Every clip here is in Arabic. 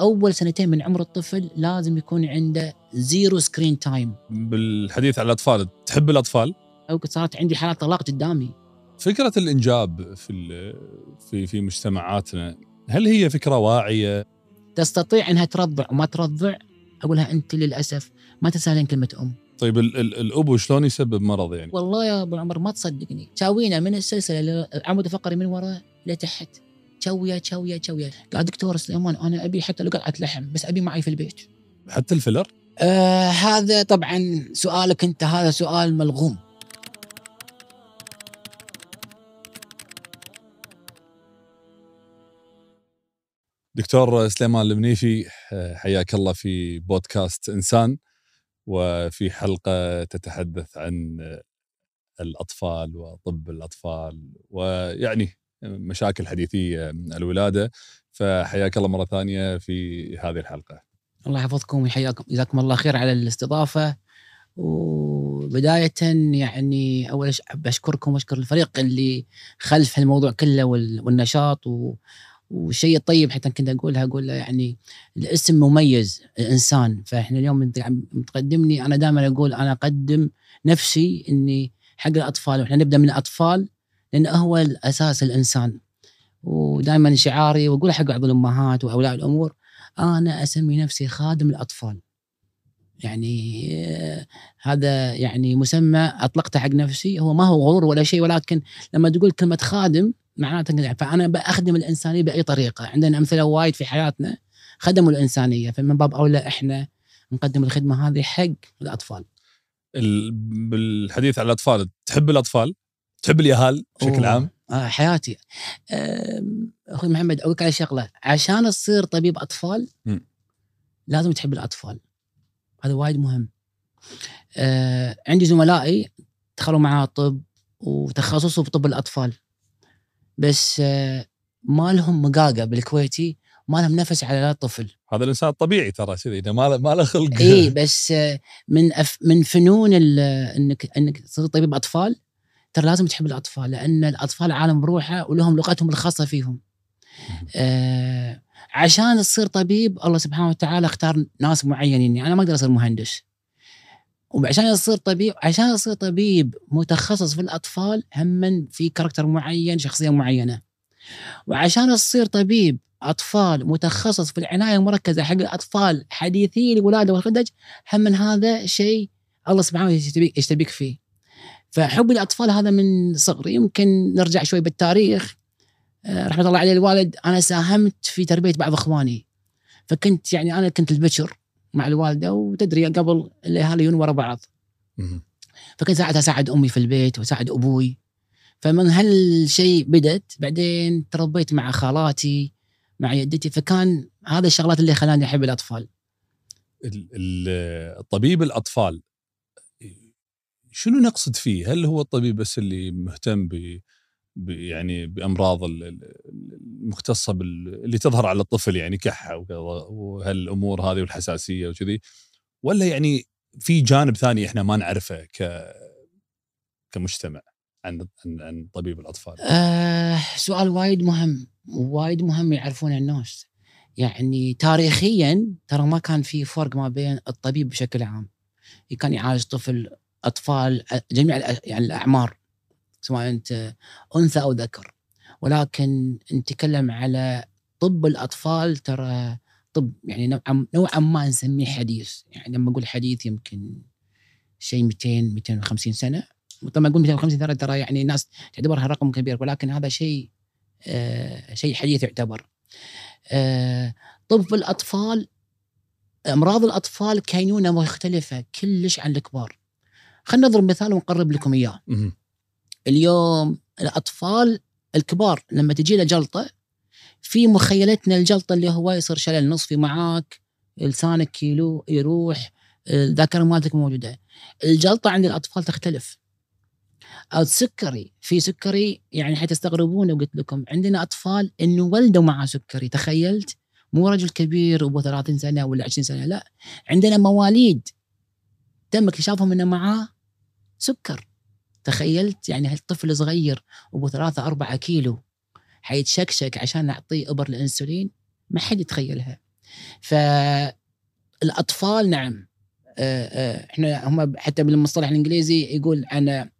أول سنتين من عمر الطفل لازم يكون عنده zero screen time بالحديث عن الأطفال تحب الأطفال؟ أو صارت عندي حالات طلاق قدامي. فكرة الإنجاب في في في مجتمعاتنا هل هي فكرة واعية؟ تستطيع إنها ترضع وما ترضع؟ أقول لها أنت للأسف ما تسالين كلمة أم. طيب ال- ال- الابو شلون يسبب مرض يعني؟ والله يا أبو عمر ما تصدقني. تساوينا من السلسلة العمود الفقري من ورا لتحت. تشوية تشوية تشوية. قال دكتور سليمان أنا أبي حتى لو قطعه لحم بس أبي معي في البيت. حتى الفلر آه هذا طبعا سؤالك أنت هذا سؤال ملغوم. دكتور سليمان المنيفي آه، حياك الله في بودكاست إنسان وفي حلقة تتحدث عن الأطفال وطب الأطفال ويعني مشاكل حديثية الولادة. فحياك الله مرة ثانية في هذه الحلقة. الله يحفظكم ويحياكم. جزاكم الله خير على الاستضافة. وبداية يعني أول شيء بشكركم وأشكر الفريق اللي خلف هالموضوع كله وال- والنشاط و والشيء الطيب حتى كنت أقولها. أقول يعني الاسم مميز الإنسان. فإحنا اليوم انت عم تقدمني أنا دائما أقول أنا أقدم نفسي إني حق الأطفال. وإحنا نبدأ من الأطفال. لأنه هو الأساس الإنسان. ودائما شعاري وأقول حق بعض الأمهات وأولياء الأمور أنا أسمي نفسي خادم الأطفال. يعني آه، هذا يعني مسمى أطلقته حق نفسي. هو ما هو غرور ولا شيء ولكن لما تقول كلمة خادم معناته إن- فأنا بخدم الإنسانية بأي طريقة. عندنا أمثلة وايد في حياتنا خدموا الإنسانية. فمن باب أولى إحنا نقدم الخدمة هذه حق الأطفال. ال- بالحديث عن الأطفال تحب الأطفال؟ تحب اليهال بشكل. عام؟ آه حياتي. أخوي محمد أقول لك على شغلة. عشان تصير طبيب أطفال م. لازم تحب الأطفال. هذا وايد مهم. آه عندي زملائي دخلوا معاه طب وتخصصوا في طب الأطفال. بس آه ما لهم مقاقة بالكويتي ما لهم نفس على لا طفل. هذا الإنسان الطبيعي ترى كذي ما له ما له خلق. اي بس آه، من أف من فنون انك إنك تصير طبيب أطفال ترى لازم تحب الأطفال لأن الأطفال عالم بروحه ولهم لغتهم الخاصة فيهم. آه عشان تصير طبيب الله سبحانه وتعالى اختار ناس معينين يعني أنا ما أقدر أصير مهندس. وعشان يصير طبيب عشان يصير طبيب متخصص في الأطفال هم في character معين شخصية معينة. وعشان تصير طبيب أطفال متخصص في العناية المركزة حق الأطفال حديثي الولاده والخدج هم من هذا شيء الله سبحانه يجتبيك, يجتبيك فيه. فحب الاطفال هذا من صغري يمكن نرجع شوي بالتاريخ. آه، رحمة الله عليه الوالد أنا ساهمت في تربية بعض إخواني. فكنت يعني أنا كنت البشر مع الوالدة وتدري قبل الأهالي ورا بعض. فكنت ساعات أساعد أمي في البيت وأساعد أبوي. فمن هالشيء بدت بعدين تربيت مع خالاتي مع يدتي فكان هذا الشغلات اللي خلاني أحب الأطفال. ال- ال- طبيب الأطفال. شنو نقصد فيه؟ هل هو الطبيب بس اللي مهتم ب يعني بأمراض ال- ال- المختصة بال اللي تظهر على الطفل يعني كحة وهالامور هذه والحساسية وكذي ولا يعني في جانب ثاني إحنا ما نعرفه ك كمجتمع عن عن, عن طبيب الأطفال؟ آه سؤال وايد مهم وايد مهم يعرفونه الناس يعني تاريخيا ترى ما كان في فرق ما بين الطبيب بشكل عام كان يعالج طفل أطفال جميع يعني الأعمار سواء أنت أنثى أو ذكر. ولكن نتكلم على طب الأطفال ترى طب يعني نوعا ما نسميه حديث. يعني لما أقول حديث يمكن شيء 200 250 سنة. طبعا أقول 250 ترى ترى يعني الناس تعتبرها رقم كبير ولكن هذا شيء آه شيء حديث يعتبر. آه طب الأطفال أمراض الأطفال كينونة مختلفة كلش عن الكبار. خلينا نضرب مثال ونقرب لكم إياه. اليوم الأطفال الكبار لما تجي له جلطه في مخيلتنا الجلطه اللي هو يصير شلل نصفي معاك لسانك كيلو يروح الذاكرة مالتك موجودة. الجلطة عند الأطفال تختلف. السكري في سكري يعني حتستغربون لو قلت لكم عندنا أطفال إنه ولدوا معاه سكري تخيلت؟ مو رجل كبير ابو 30 سنة ولا 20 سنة لا. عندنا مواليد. تم اكتشافهم إنه معاه سكر. تخيلت يعني هالطفل صغير ابو ثلاثة أربعة كيلو حيتشكشك عشان نعطيه إبر الإنسولين؟ ما حد يتخيلها. فالأطفال نعم آه، آه، إحنا هم حتى بالمصطلح الإنجليزي يقول عن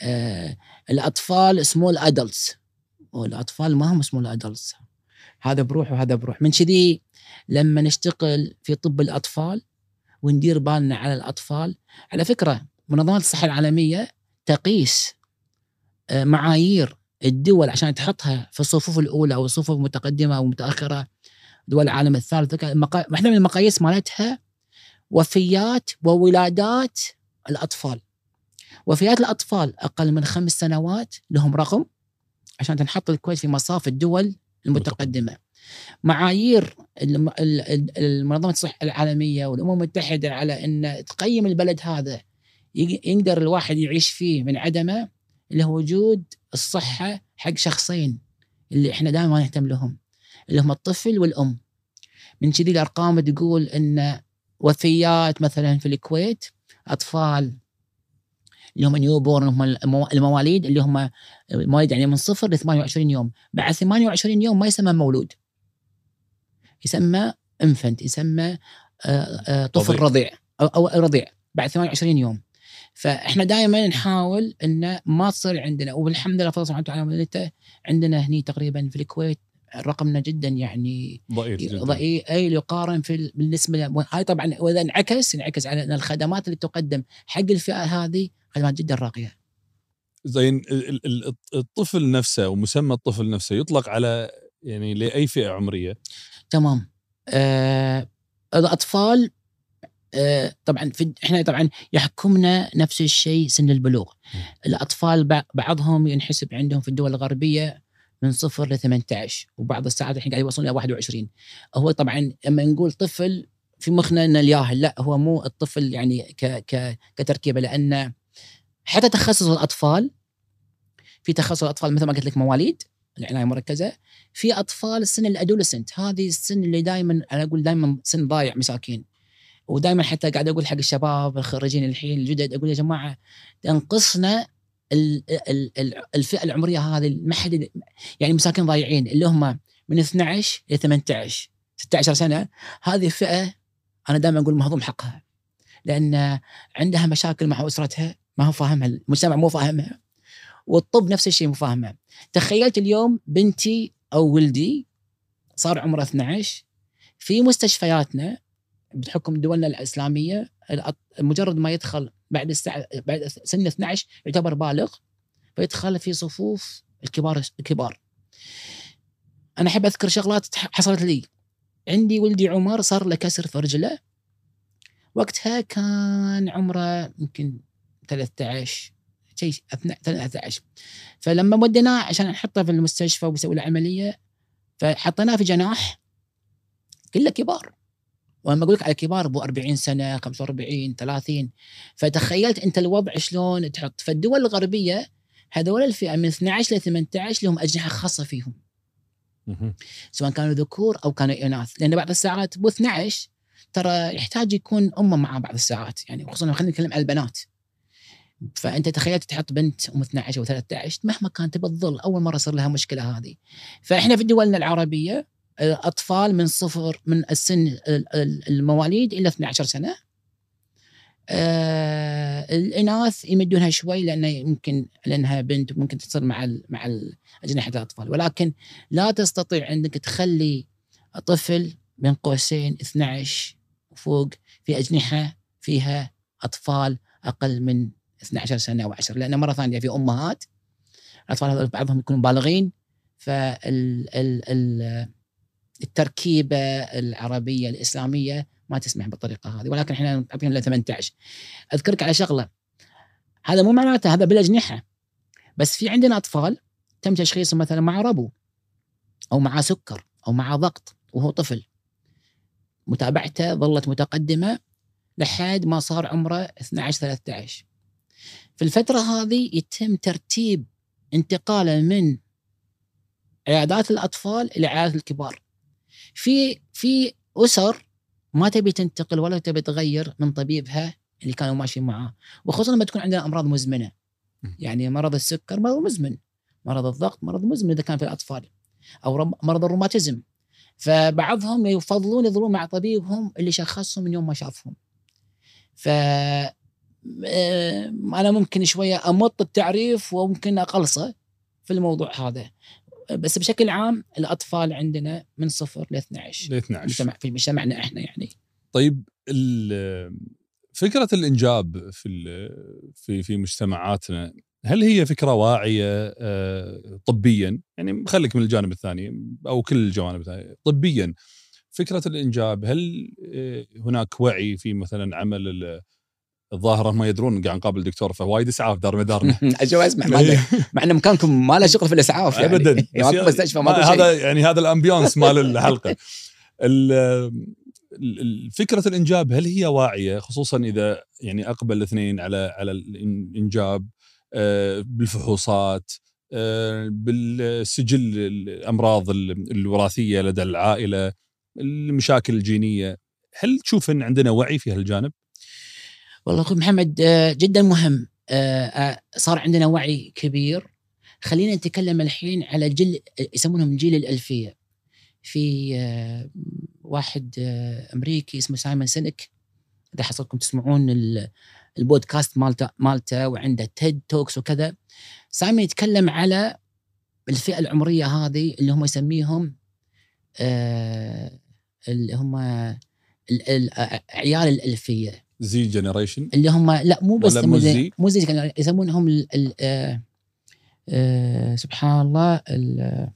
آه، الأطفال small adults والاطفال ما هم سمول ادلتس هذا بروح وهذا بروح. من كذي لما نشتغل في طب الأطفال وندير بالنا على الأطفال على فكرة منظمة الصحة العالمية تقيس معايير الدول عشان تحطها في الصفوف الأولى أو الصفوف المتقدمة أو المتاخره دول العالم الثالث. واحدة من المقاييس مالتها وفيات وولادات الأطفال. وفيات الأطفال أقل من خمس سنوات لهم رقم عشان تنحط الكويت في مصاف الدول المتقدمة. معايير المنظمة الصحة العالمية والأمم المتحدة على إن تقيم البلد هذا يقدر الواحد يعيش فيه من عدمه اللي هو وجود الصحة حق شخصين اللي إحنا دائما نهتم لهم اللي هم الطفل والأم. من كذي الأرقام تقول إن وفيات مثلا في الكويت أطفال اللي هم newborn هم المواليد اللي هم مواليد يعني من صفر ل 28 يوم. بعد 28 يوم ما يسمى مولود. يسمى infant يسمى آه، آه، طفل رضيع. أو, أو رضيع. بعد 28 يوم. فإحنا دائما نحاول إنه ما تصير عندنا والحمد لله فضل سبحانه وتعالى عندنا هني تقريبا في الكويت رقمنا جدا يعني ضئيل ضئيل أي يقارن في بالنسبة هاي طبعا وإذا انعكس انعكس على إن الخدمات اللي تقدم حق الفئة هذه خدمات جدا راقية. زين الطفل نفسه ومسمى الطفل نفسه يطلق على يعني لأي فئة عمرية؟ تمام. آه الأطفال طبعا في إحنا طبعا يحكمنا نفس الشيء سن البلوغ. الأطفال بعضهم ينحسب عندهم في الدول الغربية من صفر ل 18 وبعض الساعات الحين قاعد يوصلون إلى 21 هو طبعا لما نقول طفل في مخنا إنه الياهل لا هو مو الطفل يعني ك ك كتركيبة لأن حتى تخصص الأطفال في تخصص الأطفال مثل ما قلت لك مواليد العناية المركزه في أطفال السن الأدولسنت هذه السن اللي دائما أنا أقول دائما سن ضايع مساكين. ودائما حتى قاعد أقول حق الشباب الخريجين الحين الجدد أقول يا جماعة تنقصنا الفئة العمرية هذه ما حد يعني مساكين ضايعين اللي هم من 12 ل 18 16 سنة هذه فئة أنا دائما أقول مهضوم حقها لأن عندها مشاكل مع أسرتها ما هو فاهمها المجتمع مو فاهمها والطب نفس الشيء مو فاهمها تخيلت اليوم بنتي أو ولدي صار عمره 12 في مستشفياتنا بحكم دولنا الإسلامية مجرد ما يدخل بعد الساعة بعد سن 12 يعتبر بالغ فيدخل في صفوف الكبار الكبار. أنا أحب أذكر شغلات حصلت لي. عندي ولدي عمر صار له كسر في رجله. وقتها كان عمره يمكن 13 شيء 13 فلما وديناه عشان نحطه في المستشفى وبيسوي له عملية فحطيناه في جناح كله كبار. ولما أقول لك على كبار أبو 40 سنة 45 30 فتخيلت أنت الوضع شلون تحط. فالدول الغربية هذول الفئة من 12 ل 18 لهم أجنحة خاصة فيهم. سواء كانوا ذكور أو كانوا إناث. لأن بعض الساعات أبو 12 ترى يحتاج يكون أمة معاه بعض الساعات يعني خصوصا خلينا نتكلم عن البنات. فأنت تخيلت تحط بنت أم 12 أو 13 مهما كانت بتظل أول مرة يصير لها مشكلة هذه. فإحنا في دولنا العربية أطفال من صفر من السن المواليد إلى 12 سنة. آه الإناث يمدونها شوي لأنه يمكن لأنها بنت ممكن تصير مع ال مع أجنحة الأطفال. ولكن لا تستطيع انك تخلي طفل بين قوسين 12 وفوق في أجنحة فيها أطفال أقل من 12 سنة أو 10 لأن مرة ثانية في أمهات الأطفال هذول بعضهم يكونوا بالغين فال ال ال التركيبة العربية الإسلامية ما تسمح بالطريقة هذه ولكن إحنا نعطيهم ل 18 أذكرك على شغلة. هذا مو معناته هذا بالاجنحه بس في عندنا أطفال تم تشخيصه مثلا مع ربو أو مع سكر أو مع ضغط وهو طفل. متابعته ظلت متقدمة لحد ما صار عمره 12 13 في الفترة هذه يتم ترتيب انتقاله من عيادات الأطفال إلى عيادات الكبار. في في أسر ما تبي تنتقل ولا تبي تغير من طبيبها اللي كانوا ماشيين معاه. وخصوصا لما تكون عندنا أمراض مزمنة. يعني مرض السكر مرض مزمن. مرض الضغط مرض مزمن إذا كان في الأطفال. أو مرض الروماتيزم. فبعضهم يفضلون يظلون مع طبيبهم اللي شخصهم من يوم ما شافهم. ف آه، أنا ممكن شوية أمط التعريف وممكن أقلصه في الموضوع هذا. بس بشكل عام الأطفال عندنا من صفر ل 12 ل 12 مجتمع في مجتمعنا إحنا يعني. طيب فكرة الإنجاب في في في مجتمعاتنا هل هي فكرة واعية آه، طبيا؟ يعني خليك من الجانب الثاني أو كل الجوانب الثانية. طبيا فكرة الإنجاب هل آه، هناك وعي في مثلا عمل ال- الظاهره ما يدرون قاعد نقابل دكتور فوايد إسعاف دار مدارنا. اجو اسمع ما مع ان مكانكم ما له شغل في الإسعاف يعني. ابدا. يعني مستشفى ما- هذا يعني هذا الامبيونس مال الحلقة. ال- ال- ال- فكره الإنجاب هل هي واعية؟ خصوصا إذا يعني أقبل الاثنين على على الإنجاب آه، بالفحوصات آه، بالسجل الأمراض ال- الوراثية لدى العائلة المشاكل الجينية. هل تشوف إن عندنا وعي في هالجانب؟ والله أخوي محمد آه، جدا مهم. آه، آه، صار عندنا وعي كبير. خلينا نتكلم الحين على جيل يسمونهم جيل الألفية. في واحد أمريكي اسمه سايمون سينك إذا حصلكم تسمعون ال- البودكاست مالته مالته وعنده TED Talks وكذا. سايمون يتكلم على الفئة العمرية هذه اللي هم يسميهم اللي هم ال- ال- عيال الألفية. زي generation اللي هم لا مو بس مو زي؟ مو زي يسمونهم ال ال آه آه سبحان الله ال-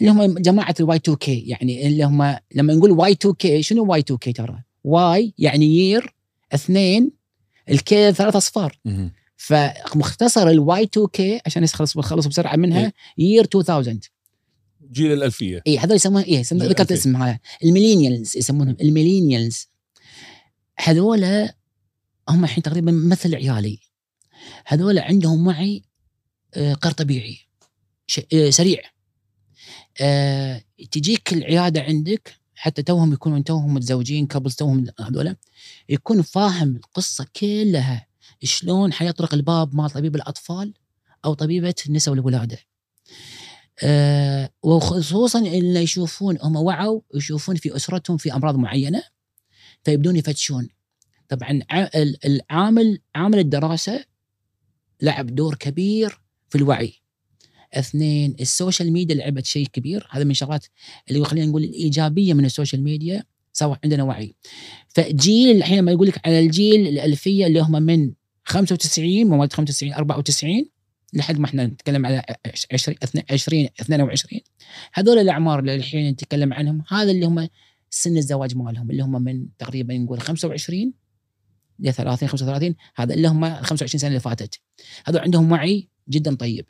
اللي هم جماعة ال Y2K يعني اللي هم لما نقول واي 2 كي شنو واي 2 كي ترى؟ واي يعني يير اثنين ال K ثلاث أصفار. فمختصر ال Y2K عشان يخلص بخلص بسرعة منها year 2000 جيل الألفية. اي هذول يسمون اي ذكرت ألفين. اسم هذا ال millennials يسمونهم. ال millennials. هذول هم الحين تقريبا مثل عيالي. هذول عندهم وعي آه، غير طبيعي. آه، سريع. آه، تجيك العيادة عندك حتى توهم يكونون توهم متزوجين كابلز توهم هذول يكون فاهم القصة كلها. شلون حيطرق الباب مع طبيب الأطفال أو طبيبة النساء والولاده. وخصوصا اللي يشوفون هم وعوا يشوفون في أسرتهم في أمراض معينة. فيبدون يفتشون. طبعا العامل عامل الدراسة لعب دور كبير في الوعي. اثنين ال social media لعبت شيء كبير هذا من الشغلات اللي خلينا نقول الإيجابية من ال social media سوى عندنا وعي. فجيل الحين لما يقول لك على الجيل الألفية اللي هم من 95 مواليد 95 94 لحد ما إحنا نتكلم على 20 20 22 هذول الأعمار اللي الحين نتكلم عنهم هذا اللي هم سن الزواج مالهم اللي هم من تقريبا نقول 25 ل 30 35 هذا اللي هم 25 سنة اللي فاتت. هذول عندهم وعي جدا طيب.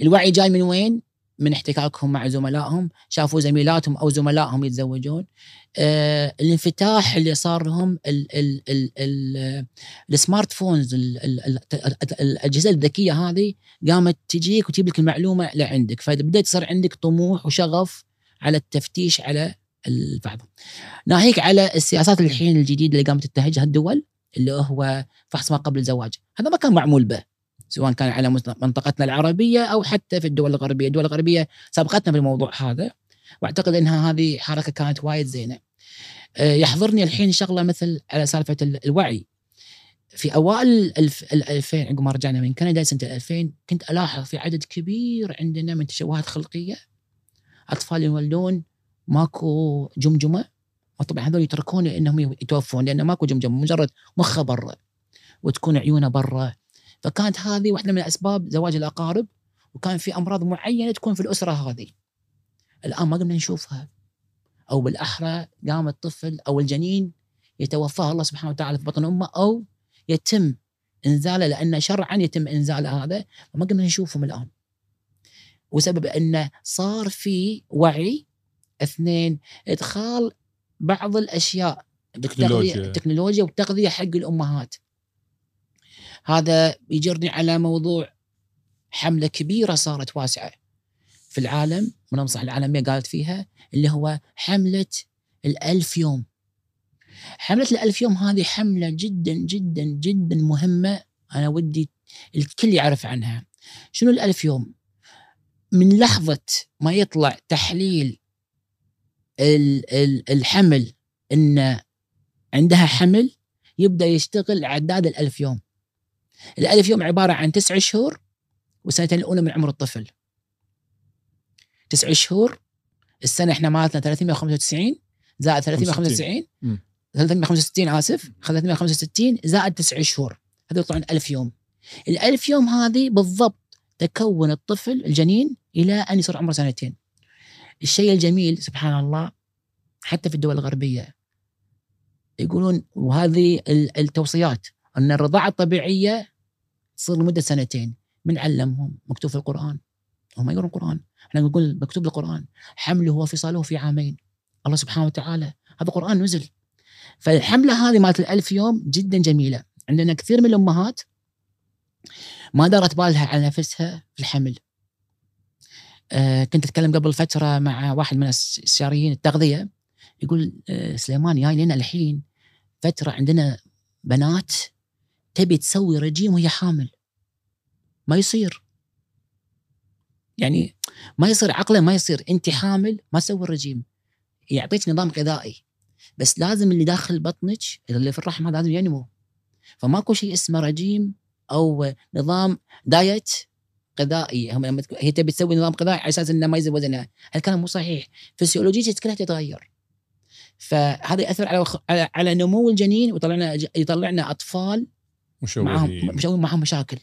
الوعي جاي من وين؟ من احتكاكهم مع زملائهم شافوا زميلاتهم أو زملائهم يتزوجون. آه الانفتاح اللي صار لهم ال ال ال ال السمارت فونز ال ال ال ال الأجهزة الذكية هذه قامت تجيك وتجيب لك المعلومة لعندك. فبدأت يصير عندك طموح وشغف على التفتيش على البعض ناهيك على السياسات الحين الجديدة اللي قامت تتهجها الدول اللي هو فحص ما قبل الزواج هذا ما كان معمول به سواء كان على منطقتنا العربية أو حتى في الدول الغربية، الدول الغربية سبقتنا في الموضوع هذا وأعتقد إنها هذه حركة كانت وايد زينة. يحضرني الحين شغلة مثل على سالفة الوعي. في أوائل ال 2000 عقب ما رجعنا من كندا سنة 2000 كنت ألاحظ في عدد كبير عندنا من تشوهات خلقية أطفال يولدون ماكو جمجمة وطبعا هذول يتركون إنهم يتوفون لأن ماكو جمجمة مجرد مخة برا وتكون عيونه برا فكانت هذه واحدة من أسباب زواج الأقارب وكان في أمراض معينة تكون في الأسرة هذه. الآن ما قمنا نشوفها أو بالأحرى قام الطفل أو الجنين يتوفاه الله سبحانه وتعالى في بطن أمه أو يتم إنزاله لأن شرعا يتم إنزال هذا وما قمنا نشوفهم الآن. وسبب انه صار في وعي اثنين إدخال بعض الأشياء تكنولوجيا. التكنولوجيا والتغذية حق الأمهات. هذا يجرني على موضوع حملة كبيرة صارت واسعة في العالم المنظمه العالمية قالت فيها اللي هو حملة الألف يوم حملة الألف يوم هذه حملة جدا جدا جدا مهمة أنا ودي الكل يعرف عنها شنو الألف يوم من لحظة ما يطلع تحليل الحمل إن عندها حمل يبدأ يشتغل عداد الألف يوم. الألف يوم عبارة عن تسع شهور والسنتين الأولى من عمر الطفل. تسع شهور السنة إحنا مالتنا 395 زائد 395 مم. 365 آسف. 365 زائد تسع شهور. هذول يطلعون 1000 يوم. ال1000 يوم هذه بالضبط تكون الطفل الجنين إلى أن يصير عمره سنتين. الشيء الجميل سبحان الله حتى في الدول الغربية يقولون وهذه ال- التوصيات أن الرضاعة الطبيعية تصير لمدة سنتين. من علمهم؟ مكتوب في القرآن. هم يقرون القرآن. إحنا نقول مكتوب بالقرآن. حمله وفصاله في عامين. الله سبحانه وتعالى هذا قرآن نزل. فالحملة هذه مالت الألف يوم جدا جميلة. عندنا كثير من الأمهات ما دارت بالها على نفسها في الحمل. كنت أتكلم قبل فترة مع واحد من استشاريين التغذية يقول آه سليمان جاي لنا الحين فترة عندنا بنات تبي تسوي رجيم وهي حامل. ما يصير. يعني ما يصير عقلا ما يصير. أنت حامل ما تسوي الرجيم. يعطيك نظام غذائي. بس لازم اللي داخل بطنك اللي في الرحم هذا لازم ينمو. فماكو شيء اسمه رجيم أو نظام دايت غذائي هم لما تكون- هي تبي تسوي نظام غذائي على أساس إنه ما يزيد وزنها هالكلام مو صحيح. فسيولوجيتك كلها تتغير. فهذا يأثر على على, على نمو الجنين ويطلعنا يطلعنا أطفال معهم مشوهين مسوي معهم مشاكل.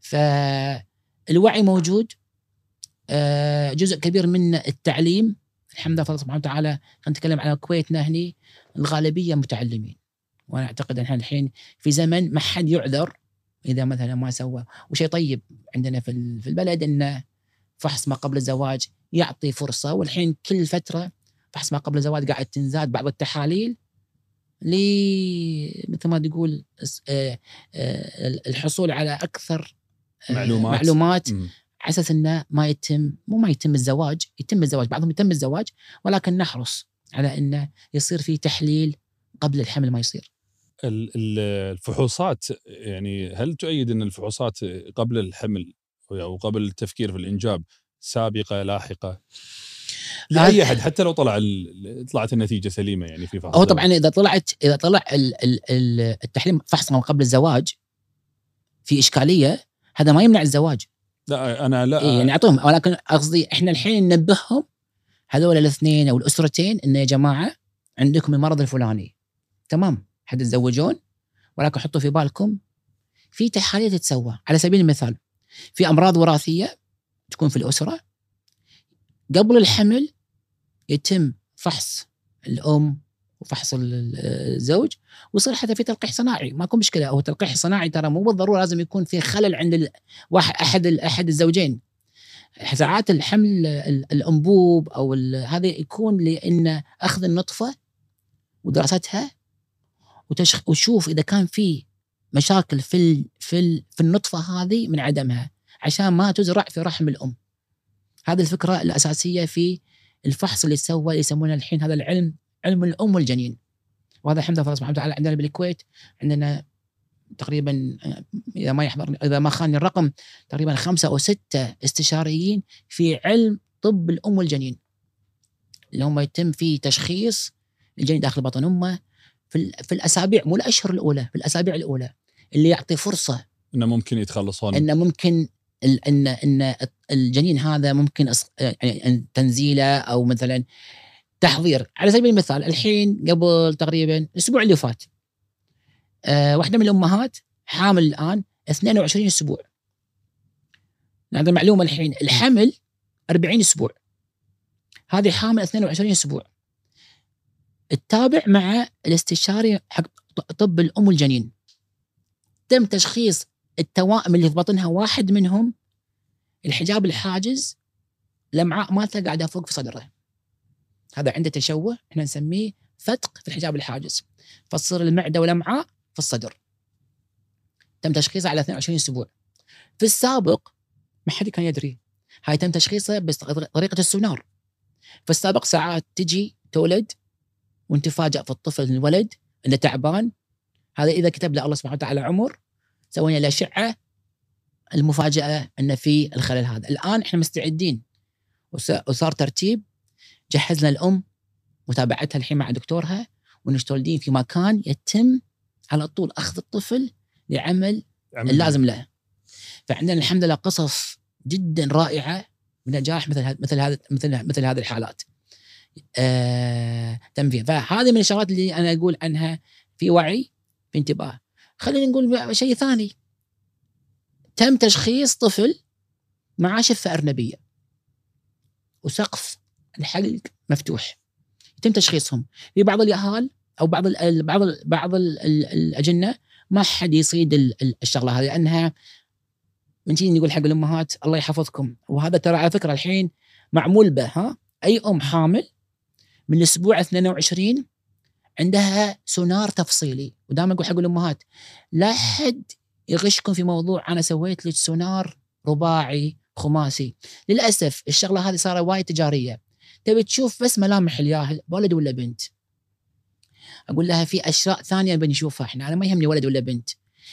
فالوعي موجود. آه، جزء كبير منه التعليم. الحمد لله سبحانه وتعالى خلينا نتكلم على كويتنا هني الغالبية متعلمين. وأنا أعتقد إن إحنا الحين في زمن ما حد يعذر. إذا مثلا ما سوى وشيء طيب عندنا في في البلد انه فحص ما قبل الزواج يعطي فرصة والحين كل فترة فحص ما قبل الزواج قاعد تنزاد بعض التحاليل ل مثل ما تقول آه، آه، الحصول على أكثر آه، معلومات. معلومات. على أساس إنه ما يتم مو ما يتم الزواج يتم الزواج بعضهم يتم الزواج ولكن نحرص على إنه يصير في تحليل قبل الحمل ما يصير الفحوصات يعني هل تؤيد إن الفحوصات قبل الحمل أو قبل التفكير في الإنجاب سابقة لاحقة؟ لاي أحد حتى لو طلع طلعت النتيجة سليمة يعني في فحص هو. طبعا إذا طلعت إذا طلع ال- ال- ال- التحليل فحص ما قبل الزواج في إشكالية هذا ما يمنع الزواج. لا أنا لا إيه يعني أعطوهم ولكن قصدي إحنا الحين ننبههم هذول الاثنين أو الأسرتين انه يا جماعة عندكم المرض الفلاني. تمام؟ حتتزوجون؟ ولكن حطوا في بالكم في تحاليل تتسوى. على سبيل المثال في أمراض وراثية تكون في الأسرة قبل الحمل يتم فحص الأم وفحص ال- ال- الزوج ويصير حتى في تلقيح صناعي. ماكو مشكلة هو التلقيح الصناعي ترى مو بالضرورة لازم يكون في خلل عند واحد أحد أحد الزوجين. ساعات الحمل ال- الأنبوب أو هذا يكون لأن أخذ النطفة ودراستها وتشخ إذا كان في مشاكل في ال في ال في النطفة هذه من عدمها عشان ما تزرع في رحم الأم. هذه الفكرة الأساسية في الفحص اللي سوى اللي يسمونه الحين هذا العلم علم الأم والجنين. وهذا الحمد لله سبحانه وتعالى عندنا بالكويت عندنا تقريبا آه، إذا ما يحضرني إذا ما خاني الرقم تقريبا خمسة أو ستة استشاريين في علم طب الأم والجنين. اللي هم يتم فيه تشخيص الجنين داخل بطن أمه في في الأسابيع مو الأشهر الأولى في الأسابيع الأولى اللي يعطي فرصة إنه ممكن يتخلصون. ان ممكن ان إن الجنين هذا ممكن يعني تنزيله أو مثلا تحضير. على سبيل المثال الحين قبل تقريبا الأسبوع اللي فات آه واحدة من الأمهات حامل الآن 22 أسبوع. هذا معلومة الحين. الحمل 40 أسبوع. هذه حامل 22 أسبوع. التابع مع الاستشاري حق طب الأم والجنين. تم تشخيص التوائم اللي في بطنها واحد منهم الحجاب الحاجز الأمعاء مالته قاعدة فوق في صدره. هذا عنده تشوه إحنا نسميه فتق في الحجاب الحاجز. فتصير المعدة والأمعاء في الصدر. تم تشخيصه على 22 أسبوع. في السابق ما حد كان يدري. هاي تم تشخيصه بطريقه السونار. في السابق ساعات تجي تولد وانت فاجأ في الطفل الولد إنه تعبان. هذا إذا كتب له الله سبحانه وتعالى عمر سوينا له اشعه المفاجأة إن في الخلل هذا. الآن إحنا مستعدين. وصار ترتيب. جهزنا الأم متابعتها الحين مع دكتورها ونشتغلين في مكان يتم على طول أخذ الطفل لعمل اللازم له. فعندنا الحمد لله قصص جدا رائعة بنجاح مثل مثل هذا مثل مثل هذه الحالات. آه تم فيها فهذه من الشغلات اللي أنا أقول عنها في وعي في انتباه. خلينا نقول شيء ثاني. تم تشخيص طفل معاه شفه ارنبيه وسقف الحلق مفتوح. يتم تشخيصهم. في بعض الاهال أو بعض ال بعض ال بعض ال الأجنة ما حد يصيد ال- ال- الشغلة هذه لأنها من شيء نقول حق الأمهات الله يحفظكم. وهذا ترى على فكرة الحين معمول به ها؟ أي أم حامل من الأسبوع 22 عندها سونار تفصيلي. ودائما أقول حق الأمهات لا حد يغشكم في موضوع أنا سويت لك سونار رباعي خماسي. للأسف الشغلة هذه صارت وايد تجارية. تبي تشوف بس ملامح الياهل ولد ولا بنت. أقول لها في أشياء ثانية بنشوفها إحنا أنا ما يهمني ولد ولا بنت.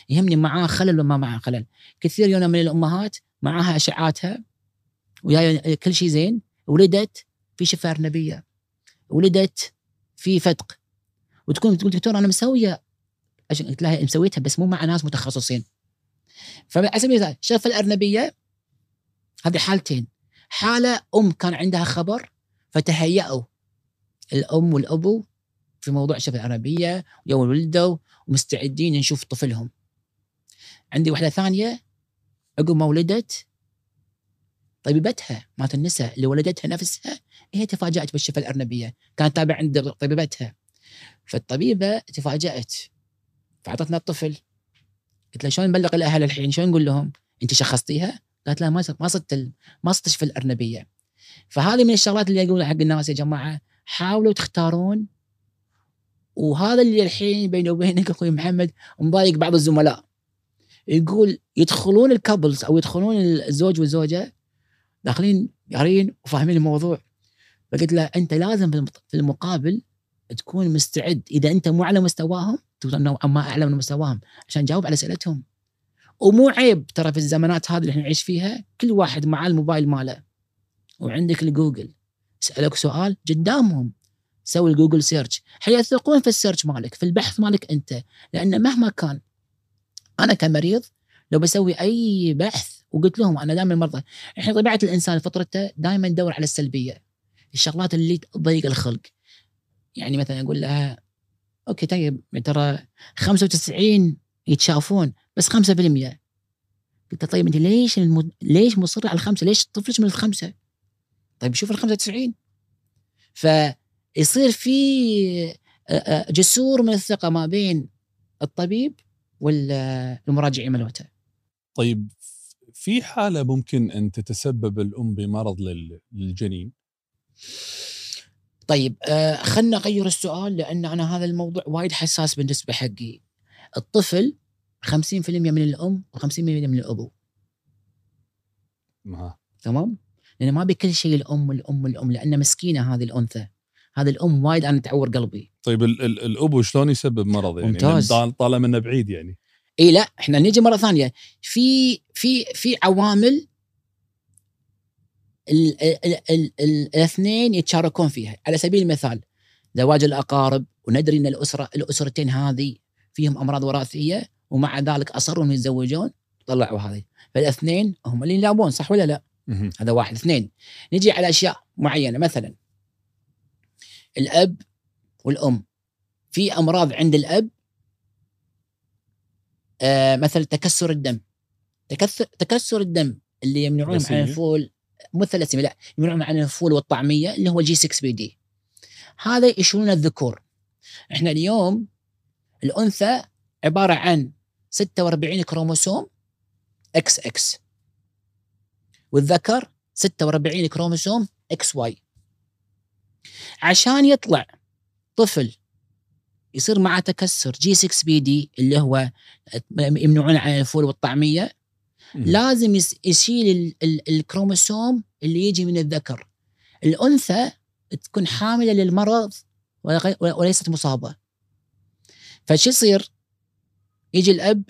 يهمني معاه خلل ولا ما معاه خلل. كثير يوم من الأمهات معاها اشعاعاتها ويا كل شيء زين ولدت في شفه ارنبيه ولدت في فتق وتكون تقول دكتور أنا مسوية عشان قلت لها مسويتها بس مو مع ناس متخصصين. فعلى سبيل المثال الشفه الأرنبية هذه حالتين. حالة أم كان عندها خبر فتهيأوا. الأم والأبو في موضوع الشفه الأرنبية يوم ولدوا ومستعدين نشوف طفلهم. عندي واحدة ثانية عقب ما ولدت طبيبتها مالت النساء اللي ولدتها نفسها هي تفاجأت بالشفة الأرنبية. كانت تابعة عند طبيبتها. فالطبيبة تفاجأت فأعطتنا الطفل. قلت لها شلون نبلغ الأهل الحين؟ شلون نقول لهم؟ أنت شخصتيها؟ قالت لا ما ما صدت ما صدت الشفه الأرنبية. فهذه من الشغلات اللي اقولها حق الناس يا جماعة حاولوا تختارون. وهذا اللي الحين بيني وبينك أخوي محمد مضايق بعض الزملاء. يقول يدخلون الكابلز أو يدخلون الزوج والزوجة داخلين قارين وفاهمين الموضوع. فقلت له أنت لازم في المقابل تكون مستعد. إذا أنت مو على مستواهم تكون نوعا ما اعلى من مستواهم عشان تجاوب على أسئلتهم. ومو عيب ترى في الزمانات هذه اللي إحنا نعيش فيها كل واحد معاه الموبايل ماله. وعندك الجوجل. سألك سؤال قدامهم. سوي ال Google search حيثقون في ال search مالك في البحث مالك أنت. لأن مهما كان أنا كمريض لو بسوي أي بحث وقلت لهم أنا دائما المرضى إحنا طبيعة الإنسان فطرته دائما يدور على السلبية الشغلات اللي تضيق الخلق يعني مثلا أقول لها أوكي طيب ترى 95 يتشافون بس 5% قلت طيب أنت ليش الم... ليش مصر على الخمسة؟ ليش طفلك من الخمسة؟ طيب شوف ال 95 فيصير في جسور من الثقة ما بين الطبيب والمراجعين مالته. طيب في حالة ممكن أن تتسبب الأم بمرض لل- للجنين طيب آه خلنا نغير السؤال لأن أنا هذا الموضوع وايد حساس بالنسبة حقي. الطفل 50% من الأم و50% من الأبو ها. تمام؟ لأن ما بكل شيء الأم والأم والأم لأن مسكينة هذه الأنثى. هذه الأم وايد أنا تعور قلبي. طيب ال- ال- الأبو شلون يسبب مرض يعني ممتاز. طال- طالما إنه بعيد يعني اي لا إحنا نجي مرة ثانية. في في في عوامل ال ال ال ال ال الاثنين يتشاركون فيها. على سبيل المثال زواج الأقارب وندري إن الأسرة الأسرتين هذه فيهم أمراض وراثية ومع ذلك أصروا إنهم يتزوجون طلعوا هذه. فالاثنين هم اللي يلعبون صح ولا لا؟ هذا واحد. اثنين نجي على أشياء معينة. مثلا الأب والأم. في أمراض عند الأب مثل تكسر الدم. تكسر تكسر الدم اللي يمنعونهم عن؟ الفول مو الثلاسيميا لا يمنعونهم عن الفول والطعمية اللي هو G 6 PD هذا يشيلون الذكور. إحنا اليوم الأنثى عبارة عن 46 كروموسوم X X. والذكر 46 كروموسوم X Y. عشان يطلع طفل يصير معه تكسر. G 6 PD اللي هو يمنعون عن الفول والطعمية. لازم يشيل ال- ال- الكروموسوم اللي يجي من الذكر. الأنثى تكون حاملة للمرض وليست مصابة. فشو يصير؟ يجي الأب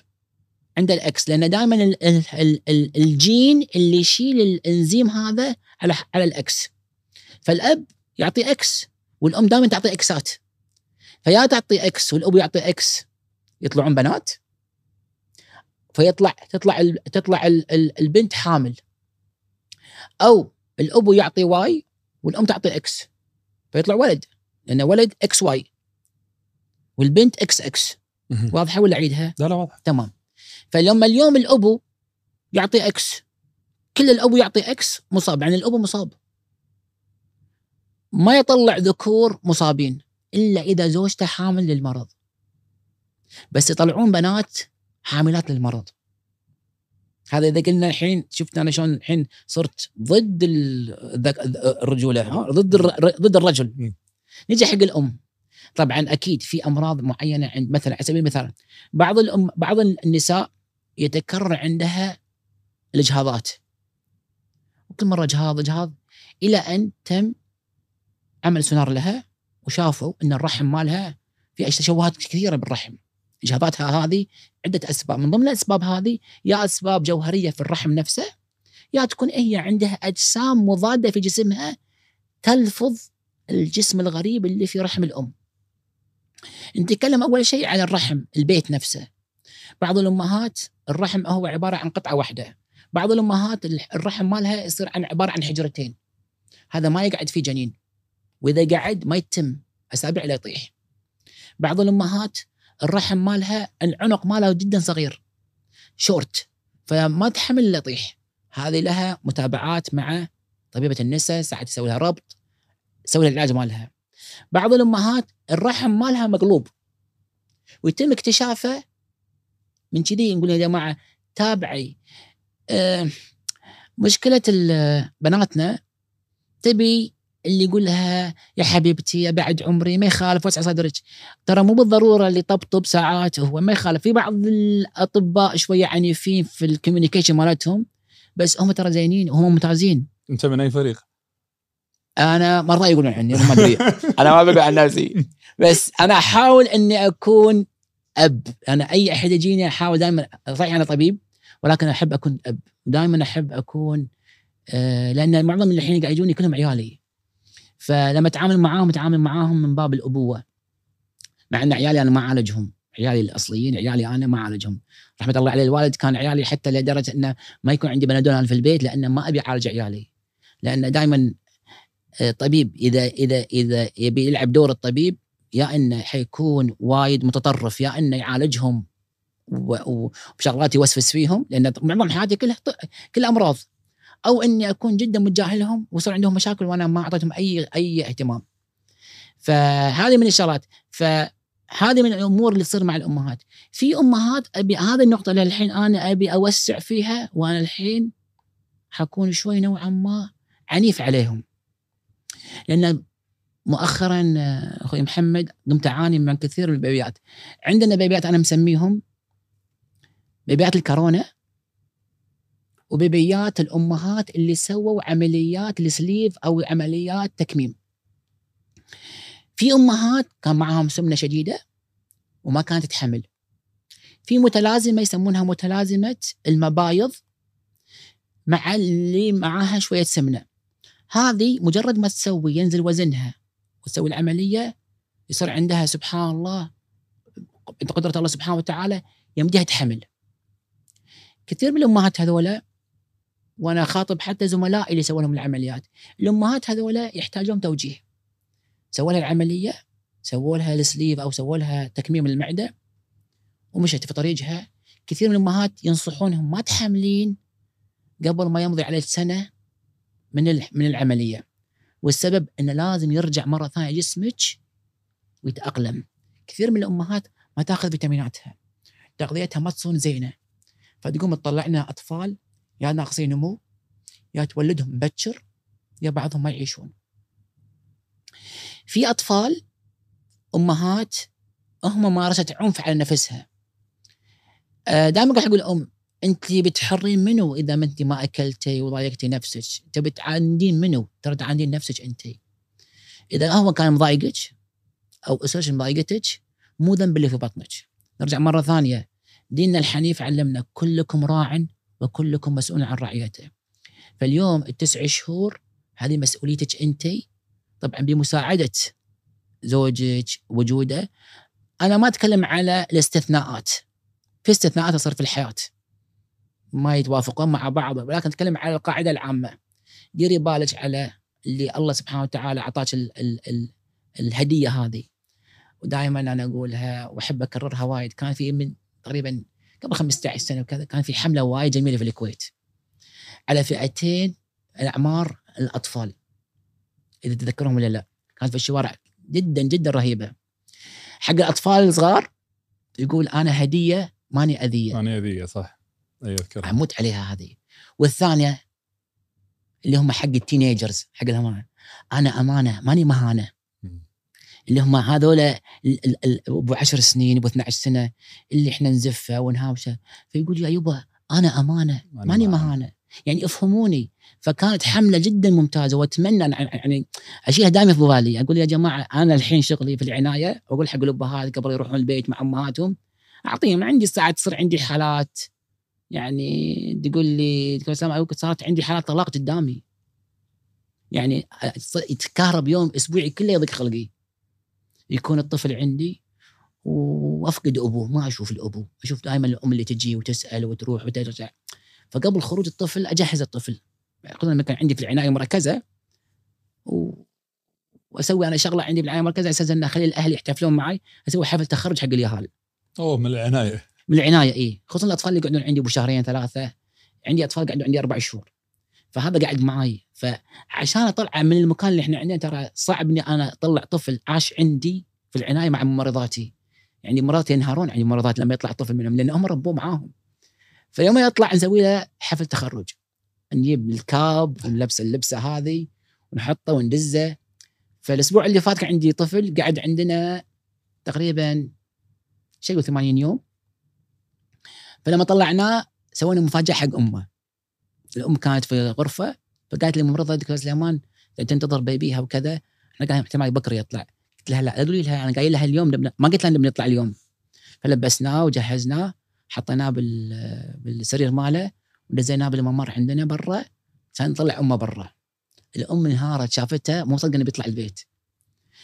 عنده ال X لأن دائما ال- ال- ال- ال- الجين اللي يشيل الإنزيم هذا على على ال X. فالأب يعطي X والأم دائما تعطي إكسات. فيا تعطي X والاب يعطي X يطلعون بنات. فيطلع تطلع تطلع ال- ال- البنت حامل. أو الاب يعطي Y والأم تعطي X فيطلع ولد لأنه ولد X Y والبنت X X. واضحة ولا أعيدها؟ لا لا واضح تمام. فلما اليوم الأبو يعطي X كل الأبو يعطي X مصاب يعني الأبو مصاب. ما يطلع ذكور مصابين. إلا إذا زوجته حامل للمرض. بس يطلعون بنات حاملات للمرض. هذا إذا قلنا الحين شفت أنا شلون الحين صرت ضد الرجولة؟ ضد ضد الرجل. نجي حق الأم. طبعا أكيد في أمراض معينة عند مثلا على سبيل المثال بعض الأم بعض النساء يتكرر عندها الإجهاضات. وكل مرة إجهاض إجهاض إلى أن تم عمل سونار لها وشافوا إن الرحم مالها في تشوهات كثيرة بالرحم. اجهاضاتها هذه عدة أسباب. من ضمن الأسباب هذه يا أسباب جوهرية في الرحم نفسه يا تكون هي عندها أجسام مضادة في جسمها تلفظ الجسم الغريب اللي في رحم الأم. نتكلم أول شيء عن الرحم البيت نفسه. بعض الأمهات الرحم هو عبارة عن قطعة واحدة. بعض الأمهات الرحم مالها يصير عن عبارة عن حجرتين. هذا ما يقعد فيه جنين. وإذا قعد ما يتم أسابيع لا يطيح. بعض الأمهات الرحم مالها العنق مالها جدا صغير شورت فما تحمل إلا يطيح. هذه لها متابعات مع طبيبة النساء ساعات تسوي لها ربط تسوي لها العلاج مالها. بعض الأمهات الرحم مالها مقلوب. ويتم اكتشافه من كذي نقول يا جماعة تابعي. آه، مشكلة بناتنا تبي اللي يقول لها يا حبيبتي يا بعد عمري ما يخالف وسع صدرك. ترى مو بالضرورة اللي يطبطب ساعات هو ما يخالف. في بعض الأطباء شوية عنيفين في ال communication مالتهم بس هم ترى زينين وهم ممتازين. أنت من أي فريق؟ أنا مرة يقولون عني أنا ما أدري. أنا ما بقول عن نفسي بس أنا أحاول إني أكون أب. أنا أي أحد يجيني أحاول دائما صحيح أنا طبيب ولكن أحب أكون أب. دائما أحب أكون آه لأن معظم اللي الحين قاعد يجوني كلهم عيالي. فلما أتعامل معاهم أتعامل معاهم من باب الأبوة. مع إن عيالي أنا ما أعالجهم. عيالي الأصليين عيالي أنا ما أعالجهم. رحمة الله عليه الوالد كان عيالي حتى لدرجة إنه ما يكون عندي بنادول في البيت لأنه ما أبي أعالج عيالي. لأن دائما طبيب. إذا إذا إذا يبي يلعب دور الطبيب يا إنه حيكون وايد متطرف يا إنه يعالجهم وبشغلات يوسوس فيهم لأن معظم حياتي كلها كلها أمراض. أو إني أكون جدا متجاهلهم ويصير عندهم مشاكل وأنا ما أعطيتهم أي أي اهتمام. فهذه من الشغلات فهذه من الأمور اللي تصير مع الأمهات. في أمهات أبي هذه النقطة اللي الحين أنا أبي أوسع فيها وأنا الحين حكون شوي نوعا ما عنيف عليهم. لأن مؤخرا أخوي محمد قمت أعاني من كثير من البيبيات عندنا بيبيات أنا مسميهم بيبيات الكورونا وبيبيات الأمهات اللي سووا عمليات السليف أو عمليات تكميم. في أمهات كان معاهم سمنة شديدة وما كانت تحمل. في متلازمة يسمونها متلازمة المبايض مع اللي معاها شوية سمنة. هذه مجرد ما تسوي ينزل وزنها وتسوي العملية يصير عندها سبحان الله بقدرة الله سبحانه وتعالى يمديها تحمل. كثير من الأمهات هذولا وأنا خاطب حتى زملائي اللي سووا لهم العمليات، الأمهات هذولا يحتاجون توجيه. سووا لها العملية سووا لها السليف أو سووا لها تكميم المعدة ومشت في طريقها. كثير من الأمهات ينصحونهم ما تحملين قبل ما يمضي عليك سنة من من العملية. والسبب انه لازم يرجع مرة ثانية جسمك ويتأقلم. كثير من الأمهات ما تأخذ فيتاميناتها. تغذيتها ما تصون زينة. فتقوم تطلع لنا أطفال يا ناقصين نمو يا تولدهم مبكر يا بعضهم ما يعيشون. في أطفال أمهات هم مارست عنف على نفسها. دائما قاعد أقول الام أنت بتحرين منو إذا ما أنت ما أكلتي وضايقتي نفسك؟ تبي تعاندين منو؟ ترى تعاندين نفسك أنت. إذا هو كان مضايقك أو أسرتك مضايقتك مو ذنب اللي في بطنك. نرجع مرة ثانية. ديننا الحنيف علمنا كلكم راع وكلكم مسؤول عن رعيته. فاليوم التسع شهور هذه مسؤوليتك أنت. طبعا بمساعدة زوجك وجوده. أنا ما أتكلم على الاستثناءات. في استثناءات تصير في الحياة. ما يتوافقون مع بعض ولكن أتكلم على القاعدة العامة. ديري بالك على اللي الله سبحانه وتعالى أعطاك ال ال ال الهدية هذه. ودائما أنا أقولها وأحب أكررها وايد. كان في من تقريبا قبل 15 سنة وكذا كان في حملة وايد جميلة في الكويت. على فئتين الأعمار الأطفال إذا تذكرهم ولا لا. كانت في الشوارع جدا جدا رهيبة. حق الأطفال الصغار يقول أنا هدية ماني أذية. ماني أذية صح. أي أذكرها. أموت عليها هذه. والثانية اللي هم حق التينيجرز حق الامانه أنا أمانة ماني مهانة. اللي هم هذول أبو 10 سنين أبو 12 سنة اللي إحنا نزفه ونهاوشه فيقول يا يبا أنا أمانة ماني مهانة. يعني افهموني فكانت حملة جدا ممتازة. وأتمنى يعني اشياء دائما في بالي. أقول يا جماعة أنا الحين شغلي في العناية وأقول حق الابهات قبل يروحون البيت مع أمهاتهم. أعطيهم عندي ساعات تصير عندي حالات. يعني تقول لي تقول سلام صارت عندي حالات طلاق قدامي. يعني يتكهرب يوم أسبوعي كله يضيق خلقي. يكون الطفل عندي وأفقد أبوه ما أشوف الأبو. أشوف دائما الأم اللي تجي وتسأل وتروح وترجع. فقبل خروج الطفل أجهز الطفل. خصوصا لما كان عندي في العناية المركزه و... وأسوي أنا شغلة عندي بالعنايه المركزه على أساس إن أخلي الأهل يحتفلون معي أسوي حفل تخرج حق اليهال. أوه من العناية. من العناية اي خصوصا الأطفال اللي يقعدون عندي ابو شهرين ثلاثة. عندي أطفال قعدوا عندي أربع شهور. فهذا قاعد معي فعشان أطلع من المكان اللي إحنا عندنا ترى صعب إني أنا أطلع طفل عاش عندي في العناية مع ممرضاتي يعني مرات ينهارون عن الممرضات لما يطلع طفل منهم لأن هم ربوه معاهم. فيوم يطلع نسوي له حفل تخرج. نجيب الكاب ونلبس اللبسة هذه ونحطه وندزه. فالأسبوع اللي فات كان عندي طفل قاعد عندنا تقريبا شيء 80 يوم. فلما طلعناه سوينا مفاجأة حق أمه. الأم كانت في غرفة فقالت لي الممرضه دكتور سليمان تنتظر بيبيها وكذا. إحنا قاعدين احتمال بكره يطلع. قلت لها لا قولي لها أنا قايل لها اليوم نبنى. ما قلت لها نبي نطلع اليوم. فلبسناه وجهزناه حطيناه بال... بالسرير ماله ونزلناه بالممر عندنا برا عشان نطلع أمه برا. الأم انهارت شافته مو صدق إنه بيطلع البيت.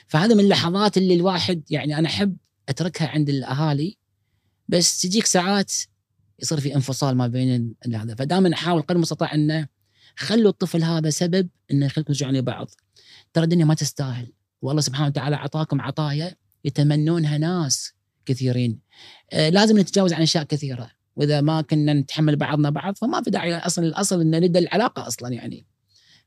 فهذا من اللحظات اللي الواحد يعني أنا أحب أتركها عند الأهالي بس تجيك ساعات يصير في انفصال ما بين هذا. فدائما أحاول قدر المستطاع أنه خلوا الطفل هذا سبب أنه يخليكم ترجعون لبعض ترى الدنيا ما تستاهل. والله سبحانه وتعالى أعطاكم عطايا يتمنونها ناس كثيرين. آه لازم نتجاوز عن أشياء كثيرة. وإذا ما كنا نتحمل بعضنا بعض فما في داعي أصلا الأصل ان ندى العلاقة أصلا يعني.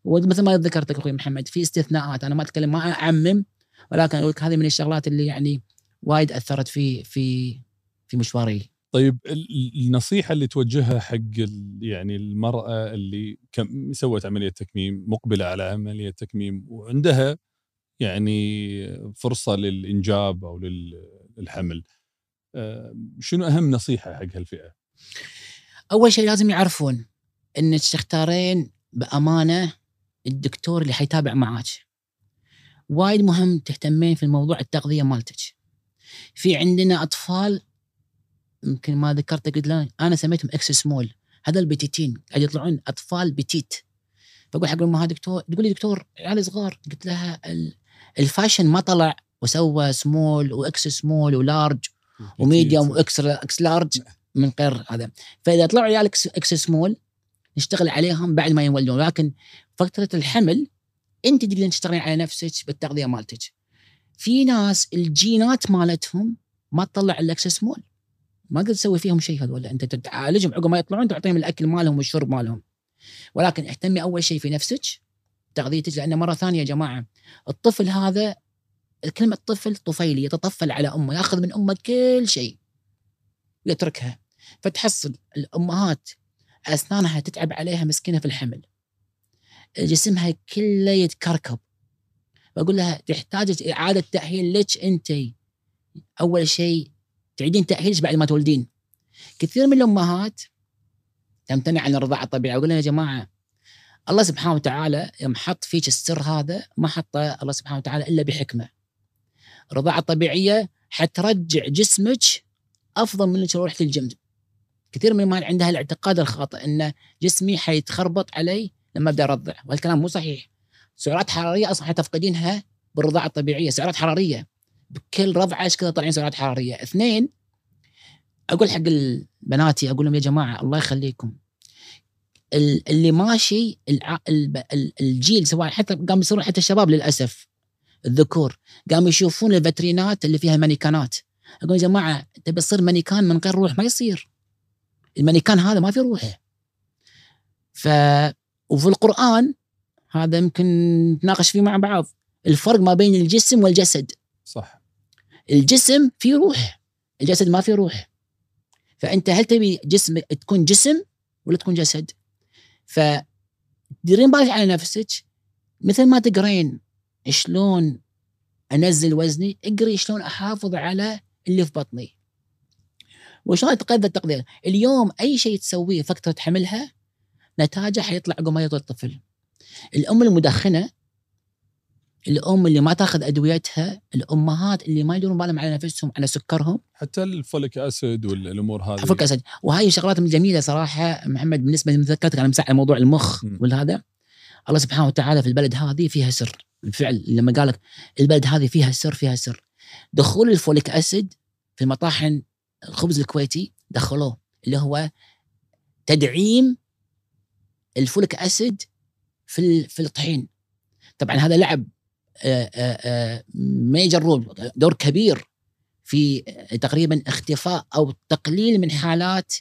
ومثل ما ذكرت أخوي محمد في استثناءات. أنا ما اتكلم ما أعمم ولكن أقول هذه من الشغلات اللي يعني وايد أثرت في في في مشواري. طيب النصيحة اللي توجهها حق يعني المرأة اللي سوت عملية تكميم مقبلة على عملية تكميم وعندها يعني فرصة للإنجاب أو للحمل آه، شنو أهم نصيحة حق هالفئة؟ أول شيء لازم يعرفون انك تختارين بأمانة الدكتور اللي حيتابع معاك. وايد مهم تهتمين في الموضوع التغذية مالتك. في عندنا أطفال يمكن ما ذكرت قلت أنا سميتهم إكس سمول. هذا ال petite ين قاعد يطلعون أطفال petite. فأقول حق امها دكتور تقول لي دكتور عيالي صغار. قلت لها ال fashion ما طلع وسوى سمول وإكس سمول ولارج وميديوم وإكس إكس لارج من غير هذا. فإذا طلعوا عيال إكس سمول نشتغل عليهم بعد ما يولدون. لكن فترة الحمل أنت تقدرين تشتغلين على نفسك بالتغذية مالتك. في ناس الجينات مالتهم ما تطلع الاكس سمول. ما قد تسوي فيهم شيء هذول. أنت تعالجهم عقب ما يطلعون تعطيهم الأكل مالهم والشرب مالهم. ولكن اهتمي أول شيء في نفسك تغذيتك لأن مرة ثانية يا جماعة الطفل هذا كلمة طفل طفيلي يتطفل على أمه يأخذ من أمه كل شيء يتركها. فتحصل الأمهات أسنانها تتعب عليها مسكينة في الحمل. جسمها كله يتكركب. بقول لها تحتاج إعادة تأهيل لك أنت. أول شيء تعيدين تاهيلك بعد ما تولدين. كثير من الأمهات تمتنع عن الرضاعة الطبيعية لها يا جماعة الله سبحانه وتعالى يوم حط فيك السر هذا ما حطه الله سبحانه وتعالى إلا بحكمة. الرضاعة الطبيعية حترجع جسمك أفضل من إنك رحت الجيم كثير من الأمهات عندها الاعتقاد الخاطئ إن جسمي حيتخربط علي لما أبدأ أرضع والكلام مو صحيح. سعرات حرارية أصلا حتفقدينها بالرضاعة الطبيعية سعرات حرارية. بكل رضعة إيش كذا طالعين سعرات حرارية. اثنين أقول حق بناتي أقول لهم يا جماعة الله يخليكم. اللي ماشي الجيل سواء حتى قام يصيرون حتى الشباب للأسف الذكور قاموا يشوفون الفاترينات اللي فيها مانيكانات أقول يا جماعة تبي تصير مانيكان من غير روح؟ ما يصير. المانيكان هذا ما في روح ف وفي القرآن هذا يمكن نتناقش فيه مع بعض. الفرق ما بين الجسم والجسد. الجسم فيه روح. الجسد ما فيه روح. فأنت هل تبي جسم تكون جسم ولا تكون جسد؟ ف ديرين بالك على نفسك مثل ما تقرين شلون أنزل وزني اقري شلون أحافظ على اللي في بطني. وشلون اتقدر التقدير؟ اليوم أي شيء تسويه فترة حملها نتاجه حيطلع عقب ما يطول الطفل الأم المدخنة الأم اللي ما تأخذ أدويتها الأمهات اللي ما يدورون بالهم على نفسهم على سكرهم. حتى الفوليك أسيد والأمور هذه. الفوليك أسيد. وهاي شغلات الجميله صراحة محمد بالنسبة لمذكرتك أنا مساعد موضوع المخ والهذا. الله سبحانه وتعالى في البلد هذه فيها سر. بالفعل لما قال لك البلد هذه فيها سر فيها سر. دخول الفوليك أسيد في مطاحن الخبز الكويتي دخلوه اللي هو تدعيم ال folic acid في في الطحين. طبعا هذا لعب major role دور كبير في تقريبا اختفاء أو تقليل من حالات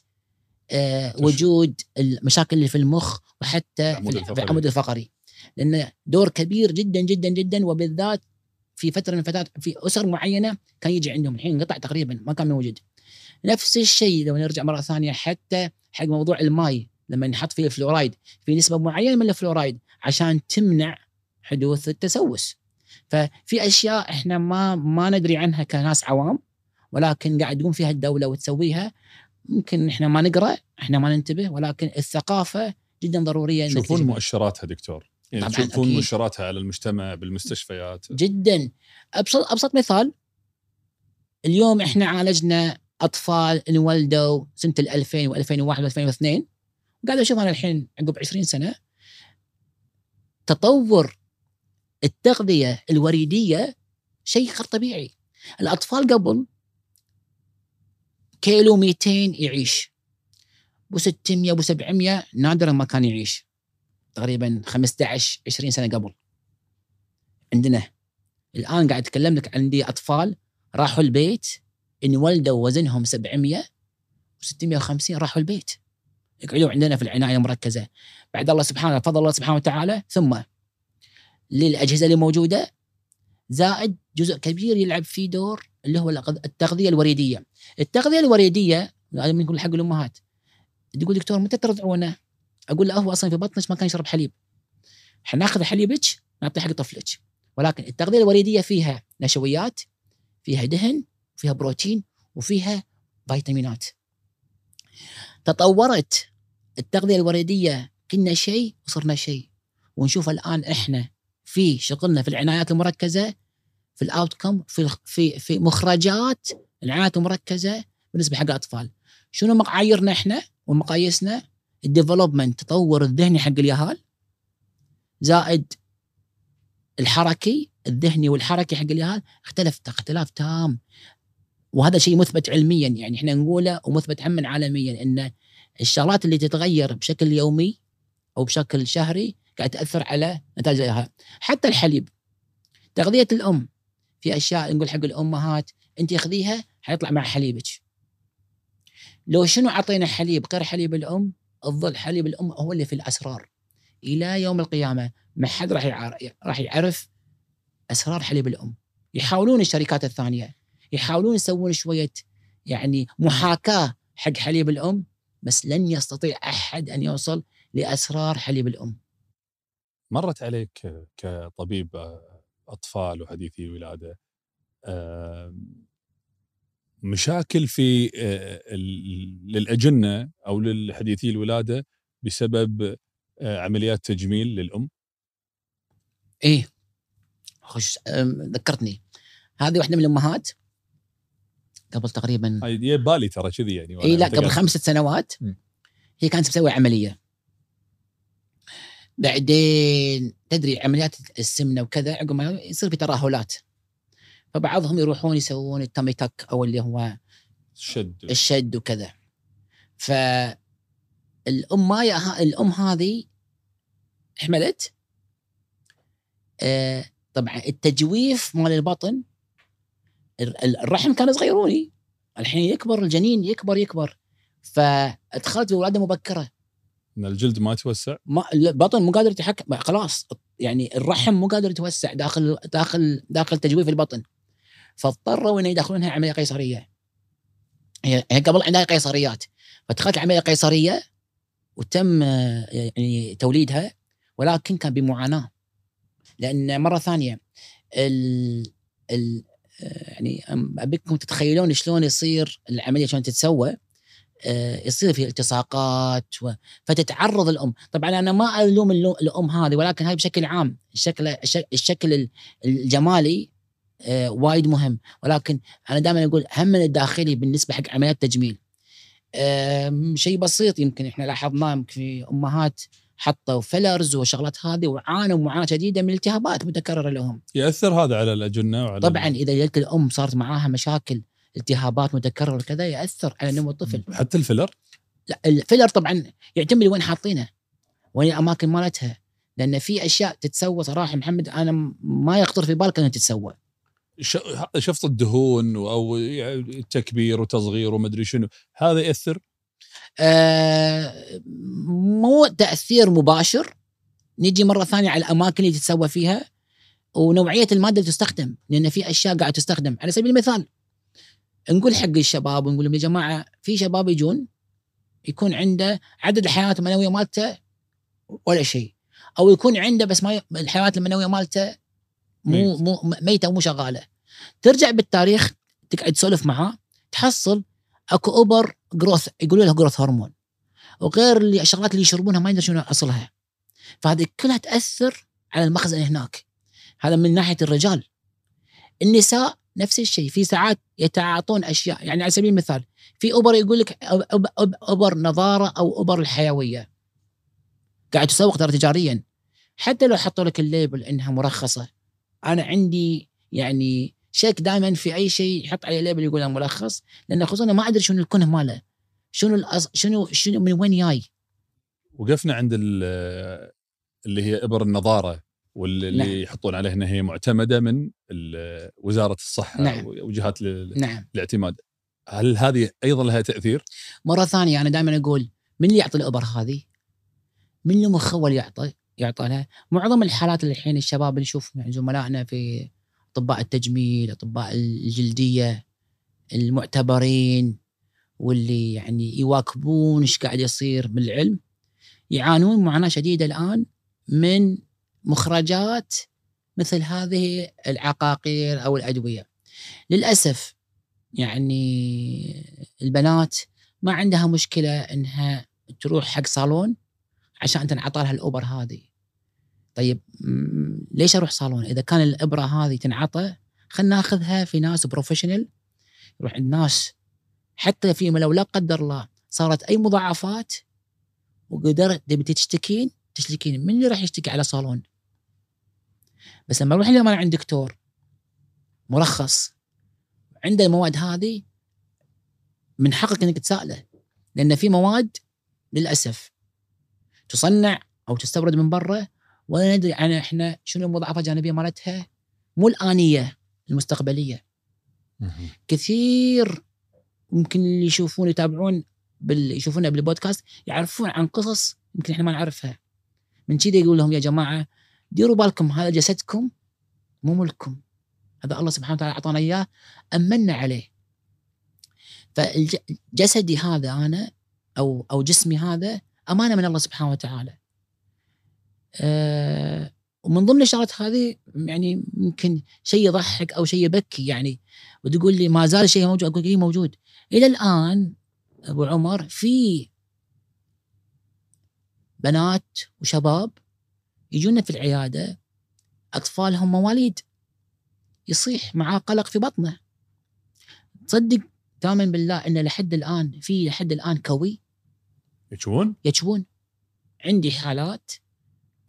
وجود المشاكل اللي في المخ وحتى في العمود الفقري. لأنه دور كبير جدا جدا جدا وبالذات في فترة من الفترات في أسر معينة كان يجي عندهم. الحين انقطع تقريبا ما كان موجود. نفس الشيء لو نرجع مرة ثانية حتى حق موضوع الماي. لما نحط فيه الفلورايد في نسبة معينة من الفلورايد عشان تمنع حدوث التسوس. ففي أشياء إحنا ما ما ندري عنها كناس عوام ولكن قاعد تقوم فيها الدولة وتسويها. ممكن إحنا ما نقرأ إحنا ما ننتبه ولكن الثقافة جدا ضرورية تشوفون مؤشراتها دكتور؟ يعني تشوفون مؤشراتها على المجتمع بالمستشفيات؟ جدا. أبسط أبسط مثال اليوم إحنا عالجنا أطفال انولدوا سنة 2000 و2001 و2002 قاعد أشوف أنا الحين عقب 20 سنة تطور التغذية الوريدية شيء غير طبيعي. الأطفال قبل كيلو 200 يعيش. أبو 600 أبو 700 نادرا ما كان يعيش. تقريبا 15 20 سنة قبل. عندنا الآن قاعد أتكلم لك عندي أطفال راحوا البيت انولدوا وزنهم 700 و650 راحوا البيت. يقعدوا عندنا في العناية المركزة. بعد الله سبحانه فضل الله سبحانه وتعالى ثم للأجهزة اللي موجودة زائد جزء كبير يلعب فيه دور اللي هو التغذية الوريدية. التغذية الوريدية هذا من يقول حق الأمهات تقول دكتور متى ترضعونه؟ أقول له هو أصلا في بطنك ما كان يشرب حليب. حناخذ حليبك نعطيه حق طفلك ولكن التغذية الوريدية فيها نشويات فيها دهن فيها بروتين وفيها فيتامينات. تطورت التغذية الوريدية كنا شيء وصرنا شيء ونشوف الآن إحنا في شغلنا في العنايات المركزة في الاوتكم في في في مخرجات العنايات المركزة بالنسبة حق الأطفال. شنو معاييرنا إحنا ومقاييسنا؟ الديفلوبمنت تطور الذهني حق اليهال زائد الحركي الذهني والحركي حق اليهال. اختلف اختلاف تام. وهذا شيء مثبت علميا يعني إحنا نقوله ومثبت هم عالميا إن الشغلات اللي تتغير بشكل يومي أو بشكل شهري قاعد تأثر على نتائج حتى الحليب. تغذية الأم. في أشياء نقول حق الأمهات انت خذيها حيطلع مع حليبك. لو شنو عطينا حليب غير حليب الأم الظل حليب الأم هو اللي في الأسرار. إلى يوم القيامة ما حد راح راح يعرف أسرار حليب الأم. يحاولون الشركات الثانية. يحاولون يسوون شوية يعني محاكاة حق حليب الأم بس لن يستطيع أحد أن يوصل لأسرار حليب الأم. مرت عليك كطبيب أطفال وحديثي ولادة مشاكل في للأجنة أو للحديثي الولادة بسبب عمليات تجميل للأم؟ إيه خش ذكرتني هذه واحدة من الأمهات قبل تقريبا هاي يبالي ترى كذي يعني اي لا. قبل خمسة سنوات. هي كانت مسوي عملية بعدين تدري عمليات السمنة وكذا عقب ما يصير في ترهلات. فبعضهم يروحون يسوون التامي تاك أو اللي هو شد الشد وكذا. فالام ما الأم هذه حملت. آه طبعا التجويف مال البطن ال- ال- الرحم كان صغيروني الحين يكبر الجنين يكبر يكبر. فأدخلت بولادة مبكرة. إن الجلد ما يتوسع؟ ما البطن مو قادر يتحكم. خلاص يعني الرحم مو قادر يتوسع داخل داخل داخل تجويف البطن. فاضطروا إنه يدخلونها عملية قيصرية. هي قبل عندها قيصريات. فدخلت عملية قيصرية وتم يعني توليدها ولكن كان بمعاناة. لأن مرة ثانية ال ال يعني أبيكم تتخيلون شلون يصير العملية شلون تتسوى؟ يصير في التصاقات. فتتعرض الأم. طبعا أنا ما ألوم الأم هذه ولكن هاي بشكل عام الشكل الش- الشكل ال- الجمالي آه، وايد مهم. ولكن أنا دائما أقول هم الداخلي بالنسبة حق عمليات تجميل آم، شيء بسيط يمكن إحنا لاحظناه يمكن في أمهات حطوا fillers وشغلات هذه وعانوا معاناة شديدة من التهابات متكررة لهم. يأثر هذا على الأجنة وعلى طبعا إذا جت الأم صارت معاها مشاكل التهابات متكررة وكذا يأثر على نمو الطفل. حتى ال filler؟ لا ال filler طبعا يعتمد وين حاطينه وين الأماكن مالتها. لأن في أشياء تتسوى صراحة محمد أنا ما يخطر في بالك إنها تتسوى. شفط الدهون أو يعني تكبير وتصغير ومدري شنو هذا يأثر؟ آه مو تأثير مباشر. نجي مرة ثانية على الأماكن اللي تتسوى فيها ونوعية المادة اللي تستخدم لأن في أشياء قاعدة تستخدم. على سبيل المثال نقول حق الشباب ونقول لهم يا جماعة في شباب يجون يكون عنده عدد الحيوانات المنوية مالته ولا شيء أو يكون عنده بس ما ي... الحيوانات المنوية مالته مو. مو ميتة ومو شغالة. ترجع بالتاريخ تقعد تسولف معاه تحصل أكو إبر growth يقولوا له growth hormone وغير اللي الشغلات اللي يشربونها ما يدري شنو أصلها. فهذه كلها تأثر على المخزن هناك. هذا من ناحية الرجال. النساء نفس الشيء. في ساعات يتعاطون أشياء. يعني على سبيل المثال في إبر يقول لك إبر نضارة أو إبر الحيوية. قاعد تسوق ترى تجاريا. حتى لو حطوا لك ال label إنها مرخصة أنا عندي يعني شك دائما في أي شيء يحط عليه label يقول مرخص لأن خصوصا ما أدري شنو الكنه ماله. شنو الأص... شنو شنو من وين جاي؟ وقفنا عند ال- اللي هي إبر النضارة. واللي نعم. يحطون عليها إنها هي معتمدة من وزارة الصحة نعم. وجهات نعم الاعتماد هل هذه أيضا لها تأثير؟ مرة ثانية أنا دائما أقول من اللي يعطي الأبر هذه؟ من اللي مخول يعطي يعطى لها؟ معظم الحالات اللي الحين الشباب اللي نشوف يعني زملائنا في أطباء التجميل، أطباء الجلدية المعتبرين واللي يعني يواكبون إيش قاعد يصير بالعلم يعانون معاناة شديدة الآن من مخرجات مثل هذه العقاقير أو الأدوية. للأسف يعني البنات ما عندها مشكلة إنها تروح حق صالون عشان تنعطى لها الابر هذه. طيب ليش أروح صالون؟ إذا كان الإبرة هذه تنعطى خلينا ناخذها في ناس professional يروح عند ناس حتى في لو لا قدر الله صارت أي مضاعفات وقدرت تبي تشتكين تشتكين من اللي راح يشتكي على صالون؟ بس لما أروح لما عند دكتور مرخص. عنده المواد هذه من حقك إنك تسأله لأن في مواد للأسف تصنع أو تستورد من برا ولا ندري عن إحنا شنو المضاعفات الجانبية مالتها مو الآنية المستقبلية. كثير ممكن اللي يشوفون يتابعون بال... يشوفونا بالبودكاست يعرفون عن قصص يمكن إحنا ما نعرفها. من كذا يقول لهم يا جماعة ديروا بالكم هذا جسدكم مو ملككم. هذا الله سبحانه وتعالى أعطانا إياه. امنا عليه. فجسدي هذا أنا أو أو جسمي هذا أمانة من الله سبحانه وتعالى. أه ومن ضمن الشغلات هذه يعني يمكن شيء يضحك أو شيء يبكي يعني وتقول لي ما زال شيء موجود أقول لك إيه موجود. إلى الآن أبو عمر في بنات وشباب يجونا في العيادة أطفالهم مواليد. يصيح معاه قلق في بطنه. تصدق تؤمن بالله إن لحد الآن في لحد الآن كوي؟ يشون يكوون عندي حالات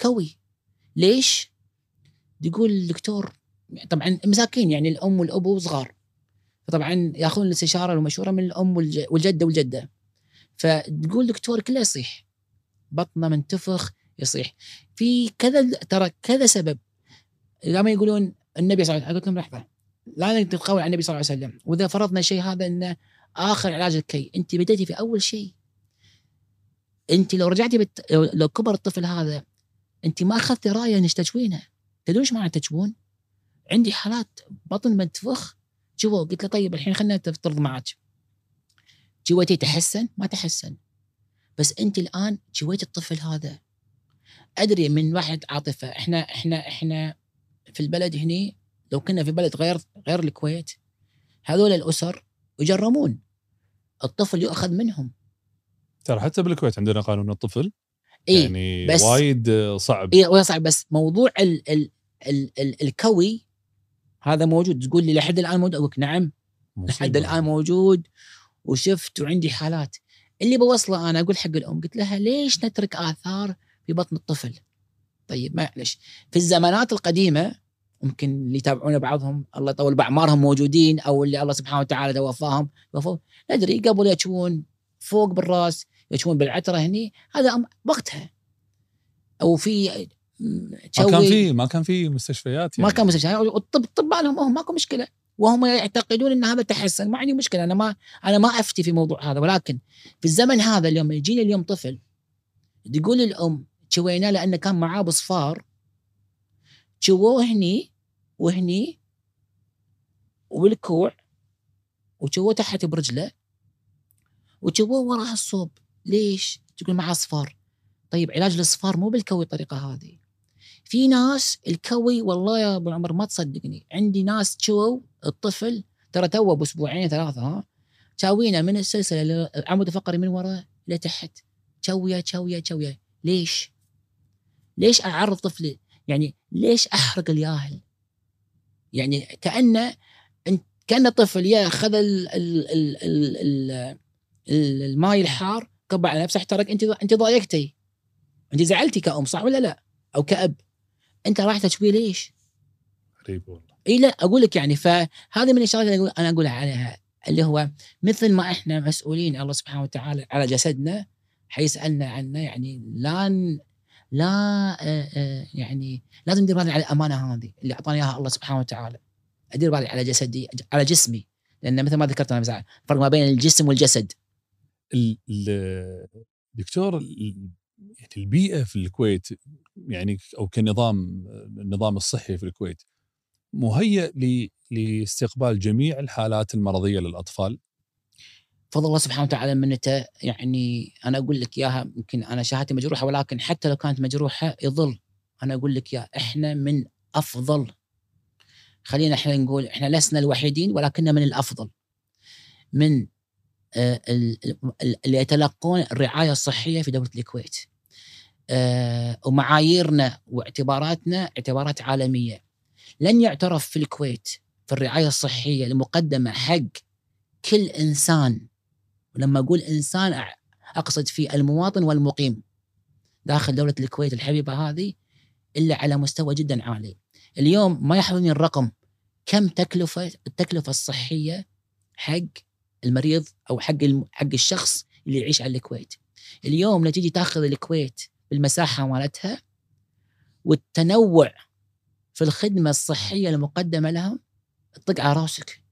كوي. ليش؟ يقول الدكتور طبعا مساكين يعني الأم والابو صغار. فطبعا يأخذون الاستشارة والمشوره من الأم والج- والجدة والجدة. فتقول دكتور كله يصيح. بطنه منتفخ يصيح. في كذا ترى كذا سبب. لما يقولون النبي صلى الله عليه وسلم قلت لهم لحظة لا تتقول عن النبي صلى الله عليه وسلم. وإذا فرضنا شيء هذا إنه آخر علاج الكي أنت بديتي في أول شيء. أنت لو رجعتي بت... لو- كبر الطفل هذا أنت ما أخذتي رأيه إنك تجوينه تدرون إيش معنى تجوون؟ عندي حالات بطن منتفخ. جوا قلت له طيب الحين خلينا نفترض معك جويتي تحسن؟ ما تحسن. بس انت الآن جويت الطفل هذا. أدري من واحد عاطفة إحنا إحنا إحنا في البلد هني لو كنا في بلد غير غير الكويت هذول الأسر يجرمون. الطفل يؤخذ منهم. ترى حتى بالكويت عندنا قانون الطفل. اي يعني بس- وايد صعب. اي ولا صعب بس موضوع ال ال ال ال الكوي هذا موجود. تقول لي لحد الآن موجود؟ أقول لك نعم لحد مصيبة. الآن موجود. وشفت وعندي حالات. اللي بوصله أنا أقول حق الأم قلت لها ليش نترك آثار في بطن الطفل؟ طيب معلش. في الزمانات القديمة ممكن اللي يتابعونا بعضهم الله يطول بأعمارهم موجودين أو اللي الله سبحانه وتعالى توفاهم ندري قبل يشوون فوق بالراس يشوون بالعتره هني هذا وقتها. أو في ما كان في ما كان في مستشفيات يعني. ما كان مستشفى والطب الطب لهم هم ماكو مشكلة. وهم يعتقدون ان هذا تحسن ما عندي مشكلة أنا ما أنا ما أفتي في موضوع هذا ولكن في الزمن هذا اليوم يجيني اليوم طفل تقول الأم شويناه لأنه كان معاه بصفار شووه هني وهني وبالكوع وشووه تحت برجله وشووه وراء الصوب. ليش؟ تقول معاه صفار. طيب علاج الصفار مو بالكوي الطريقة هذه. في ناس الكوي والله يا أبو عمر ما تصدقني. عندي ناس شووا الطفل ترى توه بأسبوعين ثلاثة ها شاوينا من السلسلة العمود الفقري من ورا لتحت شوية شوية شوية ليش؟ ليش أعرض طفلي؟ يعني ليش أحرق الياهل؟ يعني كانه كأن طفل يا اخذ ال ال ال ال ال ال الماي الحار كب على نفسه احترق أنت أنت ضايقتي أنت زعلتي كأم صح ولا لا؟ أو كأب أنت راح تشويه ليش؟ غريب والله إي لا أقول لك يعني فهذه من الشغلات اللي أنا أقولها عليها اللي هو مثل ما إحنا مسؤولين الله سبحانه وتعالى على جسدنا حيسالنا عنه يعني لا لا آه، آه، يعني لازم ندير بالي على الأمانة هذه اللي أعطاني إياها الله سبحانه وتعالى. أدير بالي على جسدي على جسمي. لأن مثل ما ذكرت أنا فرق ما بين الجسم والجسد. ال- ال- دكتور يعني البيئة في الكويت يعني أو كنظام النظام الصحي في الكويت مهيئ لاستقبال جميع الحالات المرضية للأطفال فضل الله سبحانه وتعالى منته يعني أنا أقول لك إياها يمكن أنا شهادتي مجروحة ولكن حتى لو كانت مجروحة يظل أنا أقول لك يا إحنا من أفضل خلينا إحنا نقول إحنا لسنا الوحيدين ولكننا من الأفضل من آه، ال- ال- اللي يتلقون الرعاية الصحية في دولة الكويت. آه، ومعاييرنا واعتباراتنا اعتبارات عالمية. لن يعترف في الكويت في الرعاية الصحية المقدمة حق كل إنسان ولما أقول إنسان أع- أقصد في المواطن والمقيم داخل دولة الكويت الحبيبة هذه إلا على مستوى جدا عالي. اليوم ما يحضرني الرقم كم تكلفه التكلفة الصحية حق المريض أو حق حق الشخص اللي يعيش على الكويت. اليوم لو تيجي تاخذ الكويت بالمساحة مالتها والتنوع في الخدمة الصحية المقدمة لهم طق على راسك.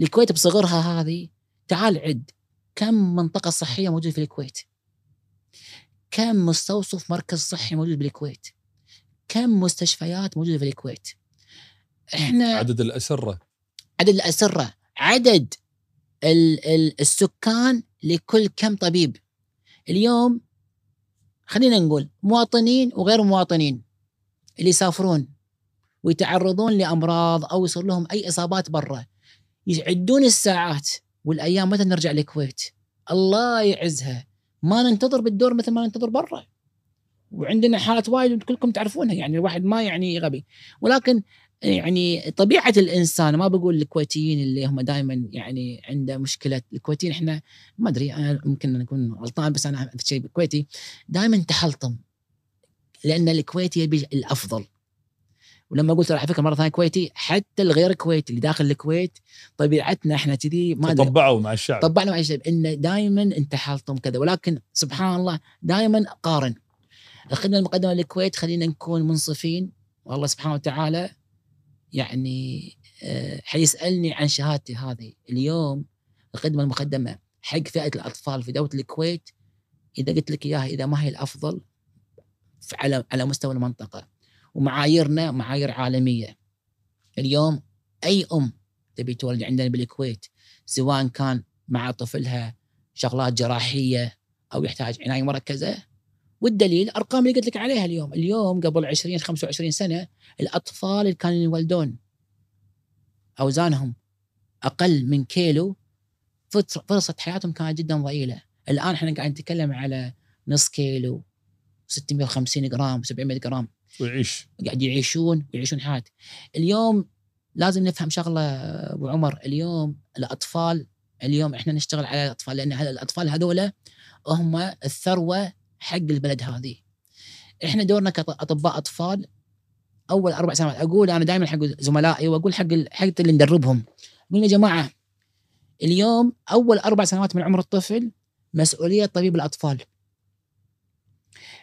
الكويت بصغرها هذه تعال عد كم منطقة صحية موجودة في الكويت؟ كم مستوصف مركز صحي موجود بالكويت؟ كم مستشفيات موجودة في الكويت؟ إحنا عدد الأسرة عدد الأسرة عدد ال- ال- السكان لكل كم طبيب اليوم خلينا نقول مواطنين وغير مواطنين اللي يسافرون ويتعرضون لأمراض أو يصير لهم أي إصابات برا. يعدون الساعات والأيام متى نرجع الكويت الله يعزها. ما ننتظر بالدور مثل ما ننتظر برا. وعندنا حالات وايد كلكم تعرفونها يعني الواحد ما يعني غبي. ولكن يعني طبيعة الإنسان ما بقول الكويتيين اللي هم دائما يعني عنده مشكلة. الكويتيين إحنا ما أدري أنا ممكن نكون غلطان بس أنا شيء كويتي دائما تحلطم لأن الكويتي يبي الأفضل. ولما قلت على فكرة مرة ثانية كويتي حتى الغير كويتي اللي داخل الكويت طبيعتنا إحنا كذي ما طبعوا مع الشعب. طبعنا مع الشعب. انه دائما أنت حالطم كذا ولكن سبحان الله دائما قارن. الخدمه المقدمة للكويت خلينا نكون منصفين. والله سبحانه وتعالى يعني آه، حيسألني عن شهادتي هذه. اليوم الخدمه المقدمة حق فئة الأطفال في دولة الكويت. إذا قلت لك إياها إذا ما هي الأفضل على على مستوى المنطقة. ومعاييرنا معايير عالمية. اليوم أي أم تبي تولد عندنا بالكويت سواء كان مع طفلها شغلات جراحية أو يحتاج عناية مركزة والدليل الارقام اللي قلت لك عليها اليوم، اليوم قبل 20 25 سنة الأطفال اللي كانوا يولدون أوزانهم أقل من كيلو فرصة حياتهم كانت جدا ضئيلة، الآن إحنا قاعد نتكلم على نص كيلو 650 جرام 700 جرام. ويعيش. قاعد يعيشون ويعيشون حياة. اليوم لازم نفهم شغلة أبو عمر. اليوم الأطفال اليوم إحنا نشتغل على الأطفال لأن الأطفال هذولا هم الثروة حق البلد هذه. إحنا دورنا كأطباء أطفال أول أربع سنوات. أقول أنا دائما حق زملائي وأقول حق حق اللي ندربهم. أقول يا جماعة اليوم أول أربع سنوات من عمر الطفل مسؤولية طبيب الأطفال.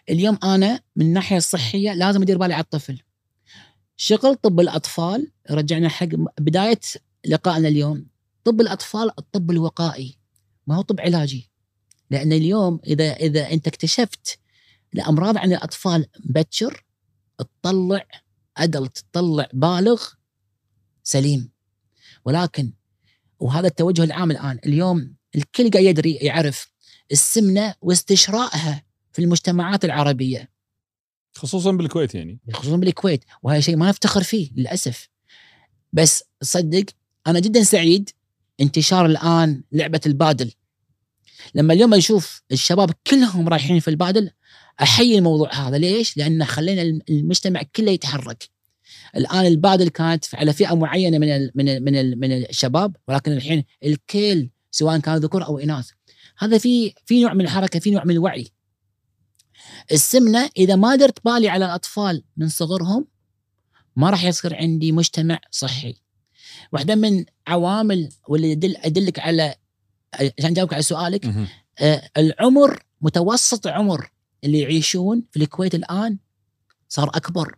اليوم أنا من الناحيه الصحيه لازم أدير بالي على الطفل. شغل طب الأطفال رجعنا حق بداية لقائنا اليوم. طب الأطفال الطب الوقائي. ما هو طب علاجي. لأن اليوم إذا إذا أنت اكتشفت الامراض عند الأطفال مبكر تطلع ادلت تطلع بالغ سليم. ولكن وهذا التوجه العام الآن. اليوم الكل قاعد يدري يعرف السمنة واستشرائها في المجتمعات العربية خصوصا بالكويت يعني خصوصا بالكويت وهذا شيء ما نفتخر فيه للأسف بس صدق أنا جدا سعيد انتشار الآن لعبة البادل لما اليوم أشوف الشباب كلهم رايحين في البادل أحيي الموضوع هذا ليش؟ لأنه خلينا المجتمع كله يتحرك. الآن البادل كانت على فئة معينة من ال من ال من ال من الشباب ولكن الحين الكل سواء كان ذكور أو إناث. هذا في في نوع من الحركة في نوع من الوعي. السمنة إذا ما درت بالي على الأطفال من صغرهم ما راح يصير عندي مجتمع صحي. واحدة من عوامل واللي يدل ادلك على عشان أجاوبك على سؤالك آه العمر متوسط عمر اللي يعيشون في الكويت الآن صار أكبر.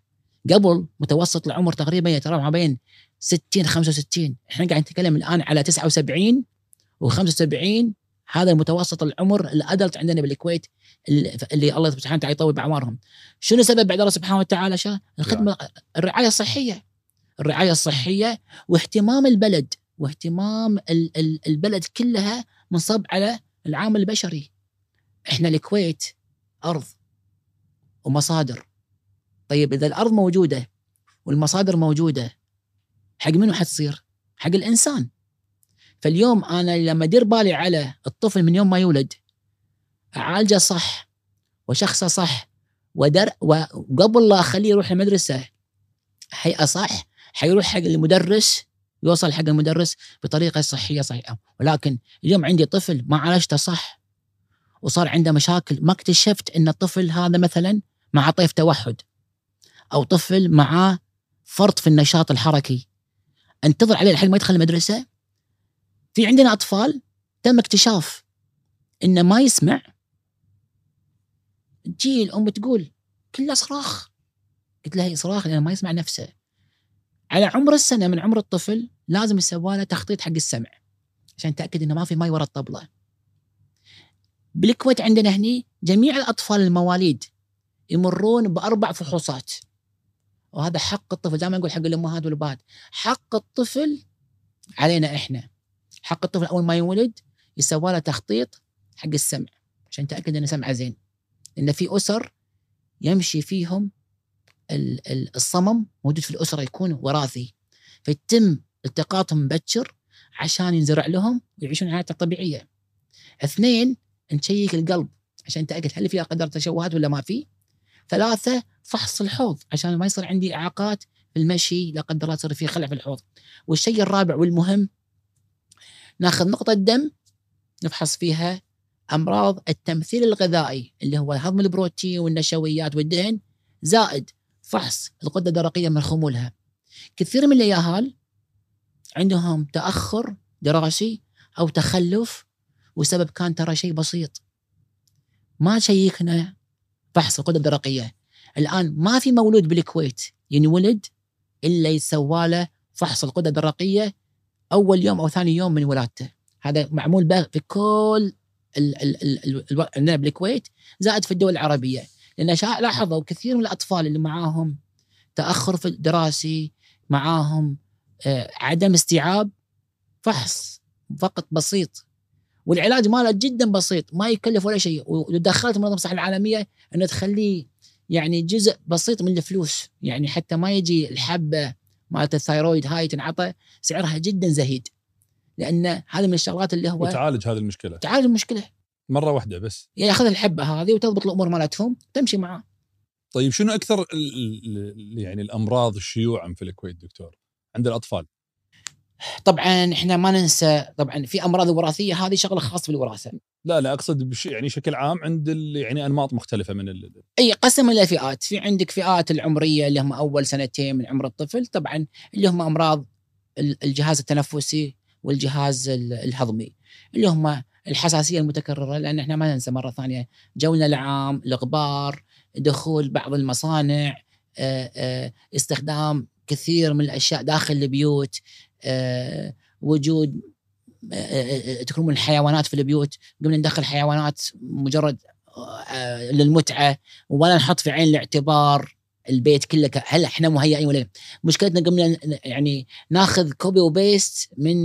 قبل متوسط العمر تقريبا يتراوح ما بين 60 65 إحنا قاعد نتكلم الآن على 79 و75 هذا المتوسط العمر الأدلت عندنا بالكويت اللي الله سبحانه وتعالى يطول بأعمارهم. شنو سبب بعد الله سبحانه وتعالى شا؟ الخدمة الرعاية الصحية. الرعاية الصحية واهتمام البلد واهتمام البلد كلها منصب على العامل البشري إحنا الكويت أرض ومصادر طيب إذا الأرض موجودة والمصادر موجودة حق منو حتصير؟ حق الإنسان فاليوم أنا لما ادير بالي على الطفل من يوم ما يولد أعالجه صح وشخصه صح ودر وقبل لا أخليه يروح المدرسة هيئة صح حيروح حق المدرس يوصل حق المدرس بطريقة صحية صحيحة. ولكن اليوم عندي طفل ما عالجته صح وصار عنده مشاكل ما اكتشفت إن الطفل هذا مثلا مع طيف توحد أو طفل معاه فرط في النشاط الحركي. أنتظر عليه لحد ما يدخل المدرسة؟ في عندنا أطفال تم اكتشاف إنه ما يسمع. تجي الأم تقول كله صراخ. قلت لها صراخ لأنه ما يسمع نفسه. على عمر السنة من عمر الطفل لازم يسوى له تخطيط حق السمع عشان تاكد إنه ما في ماي ورا الطبلة. بالكويت عندنا هني جميع الأطفال المواليد يمرون بأربع فحوصات. وهذا حق الطفل دائما أقول حق الامهات والأبهات. حق الطفل علينا إحنا. حق الطفل اول ما يولد يسوى له تخطيط حق السمع عشان تاكد إنه سمعه زين لأن في أسر يمشي فيهم الصمم موجود في الأسرة يكون وراثي فيتم التقاطهم مبكر عشان ينزرع لهم ويعيشون حياتهم الطبيعيه. اثنين نشيك القلب عشان نتاكد هل في قدر تشوهات ولا ما في. ثلاثة فحص الحوض عشان ما يصير عندي إعاقات في المشي لا قدر الله يصير في خلع في الحوض والشيء الرابع والمهم ناخذ نقطة دم نفحص فيها أمراض التمثيل الغذائي اللي هو هضم البروتين والنشويات والدهن زائد فحص الغدة الدرقية من خمولها. كثير من الياهال عندهم تأخر دراسي أو تخلف وسبب كان ترى شيء بسيط. ما شيكنا فحص الغدة الدرقية. الآن ما في مولود بالكويت ينولد إلا يسوى له فحص الغدة الدرقية أول يوم أو ثاني يوم من ولادته. هذا معمول به في كل عندنا بالكويت زائد في الدول العربية. لأن لاحظوا كثير من الأطفال اللي معاهم تأخر في الدراسي معاهم آه، عدم استيعاب فحص فقط بسيط. والعلاج ماله جدا بسيط ما يكلف ولا شيء. ودخلت منظمة الصحة العالمية إنه تخليه يعني جزء بسيط من الفلوس. يعني حتى ما يجي الحبة مالت الثايرويد هاي تنعطى سعرها جدا زهيد. لأن هذه من الشغلات اللي هو وتعالج هذه المشكلة. تعالج المشكلة. مرة واحدة بس. يعني ياخذ الحبة هذه وتضبط الأمور مالتهم تمشي معاه. طيب شنو أكثر يعني الأمراض شيوعا في الكويت دكتور؟ عند الأطفال. طبعا إحنا ما ننسى طبعا في أمراض وراثية هذه شغلة خاصة بالوراثة. لا لا أقصد بش يعني بشكل عام عند يعني أنماط مختلفة من ال... أي قسم إلى فئات. في عندك فئات العمرية اللي هم أول سنتين من عمر الطفل طبعا اللي هم أمراض الجهاز التنفسي والجهاز الهضمي اللي هم الحساسية المتكررة لأن إحنا ما ننسى مرة ثانية جونا العام الغبار دخول بعض المصانع استخدام كثير من الأشياء داخل البيوت وجود تكرمون الحيوانات في البيوت. قمنا ندخل حيوانات مجرد للمتعة ولا نحط في عين الاعتبار البيت كله هل إحنا مهيئين ولا مشكلتنا قمنا يعني ناخذ copy و paste من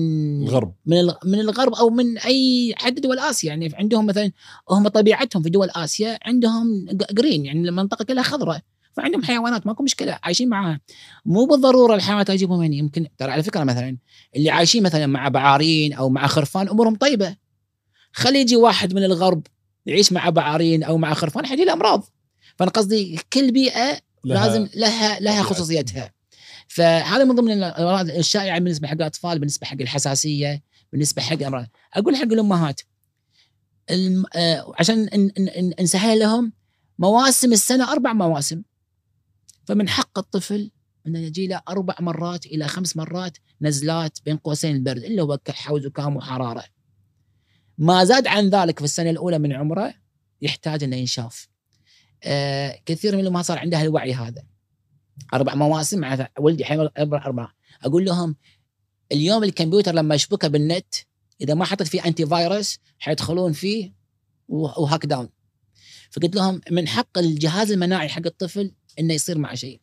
الغرب. من من الغرب أو من أي حد دول آسيا. يعني عندهم مثلا هم طبيعتهم في دول آسيا عندهم جرين يعني المنطقة كلها خضراء. فعندهم حيوانات ماكو مشكلة عايشين معاها. مو بالضرورة الحيوانات اجيبهم هنا يمكن ترى على فكرة مثلا اللي عايشين مثلا مع بعارين أو مع خرفان أمورهم طيبة. خلي يجي واحد من الغرب يعيش مع بعارين أو مع خرفان حيجي له أمراض. فأنا قصدي كل بيئة لها لازم لها لها خصوصيتها فهذا من ضمن الأمراض الشائعة بالنسبة حق الأطفال بالنسبة حق الحساسية بالنسبة حق الامراض أقول حق الأمهات. آه، عشان نسهل لهم مواسم السنة أربع مواسم. فمن حق الطفل انه يجي له أربع مرات إلى خمس مرات نزلات بين قوسين البرد اللي هو كحه وزكام وحراره. ما زاد عن ذلك في السنة الأولى من عمره يحتاج انه ينشاف. آه كثير منهم ما صار عنده الوعي هذا. أربع مواسم مع ولدي حين أربعة أقول لهم اليوم الكمبيوتر لما يشبكه بالنت إذا ما حطيت فيه antivirus حيدخلون فيه وهاك down. فقلت لهم من حق الجهاز المناعي حق الطفل إنه يصير معه شيء.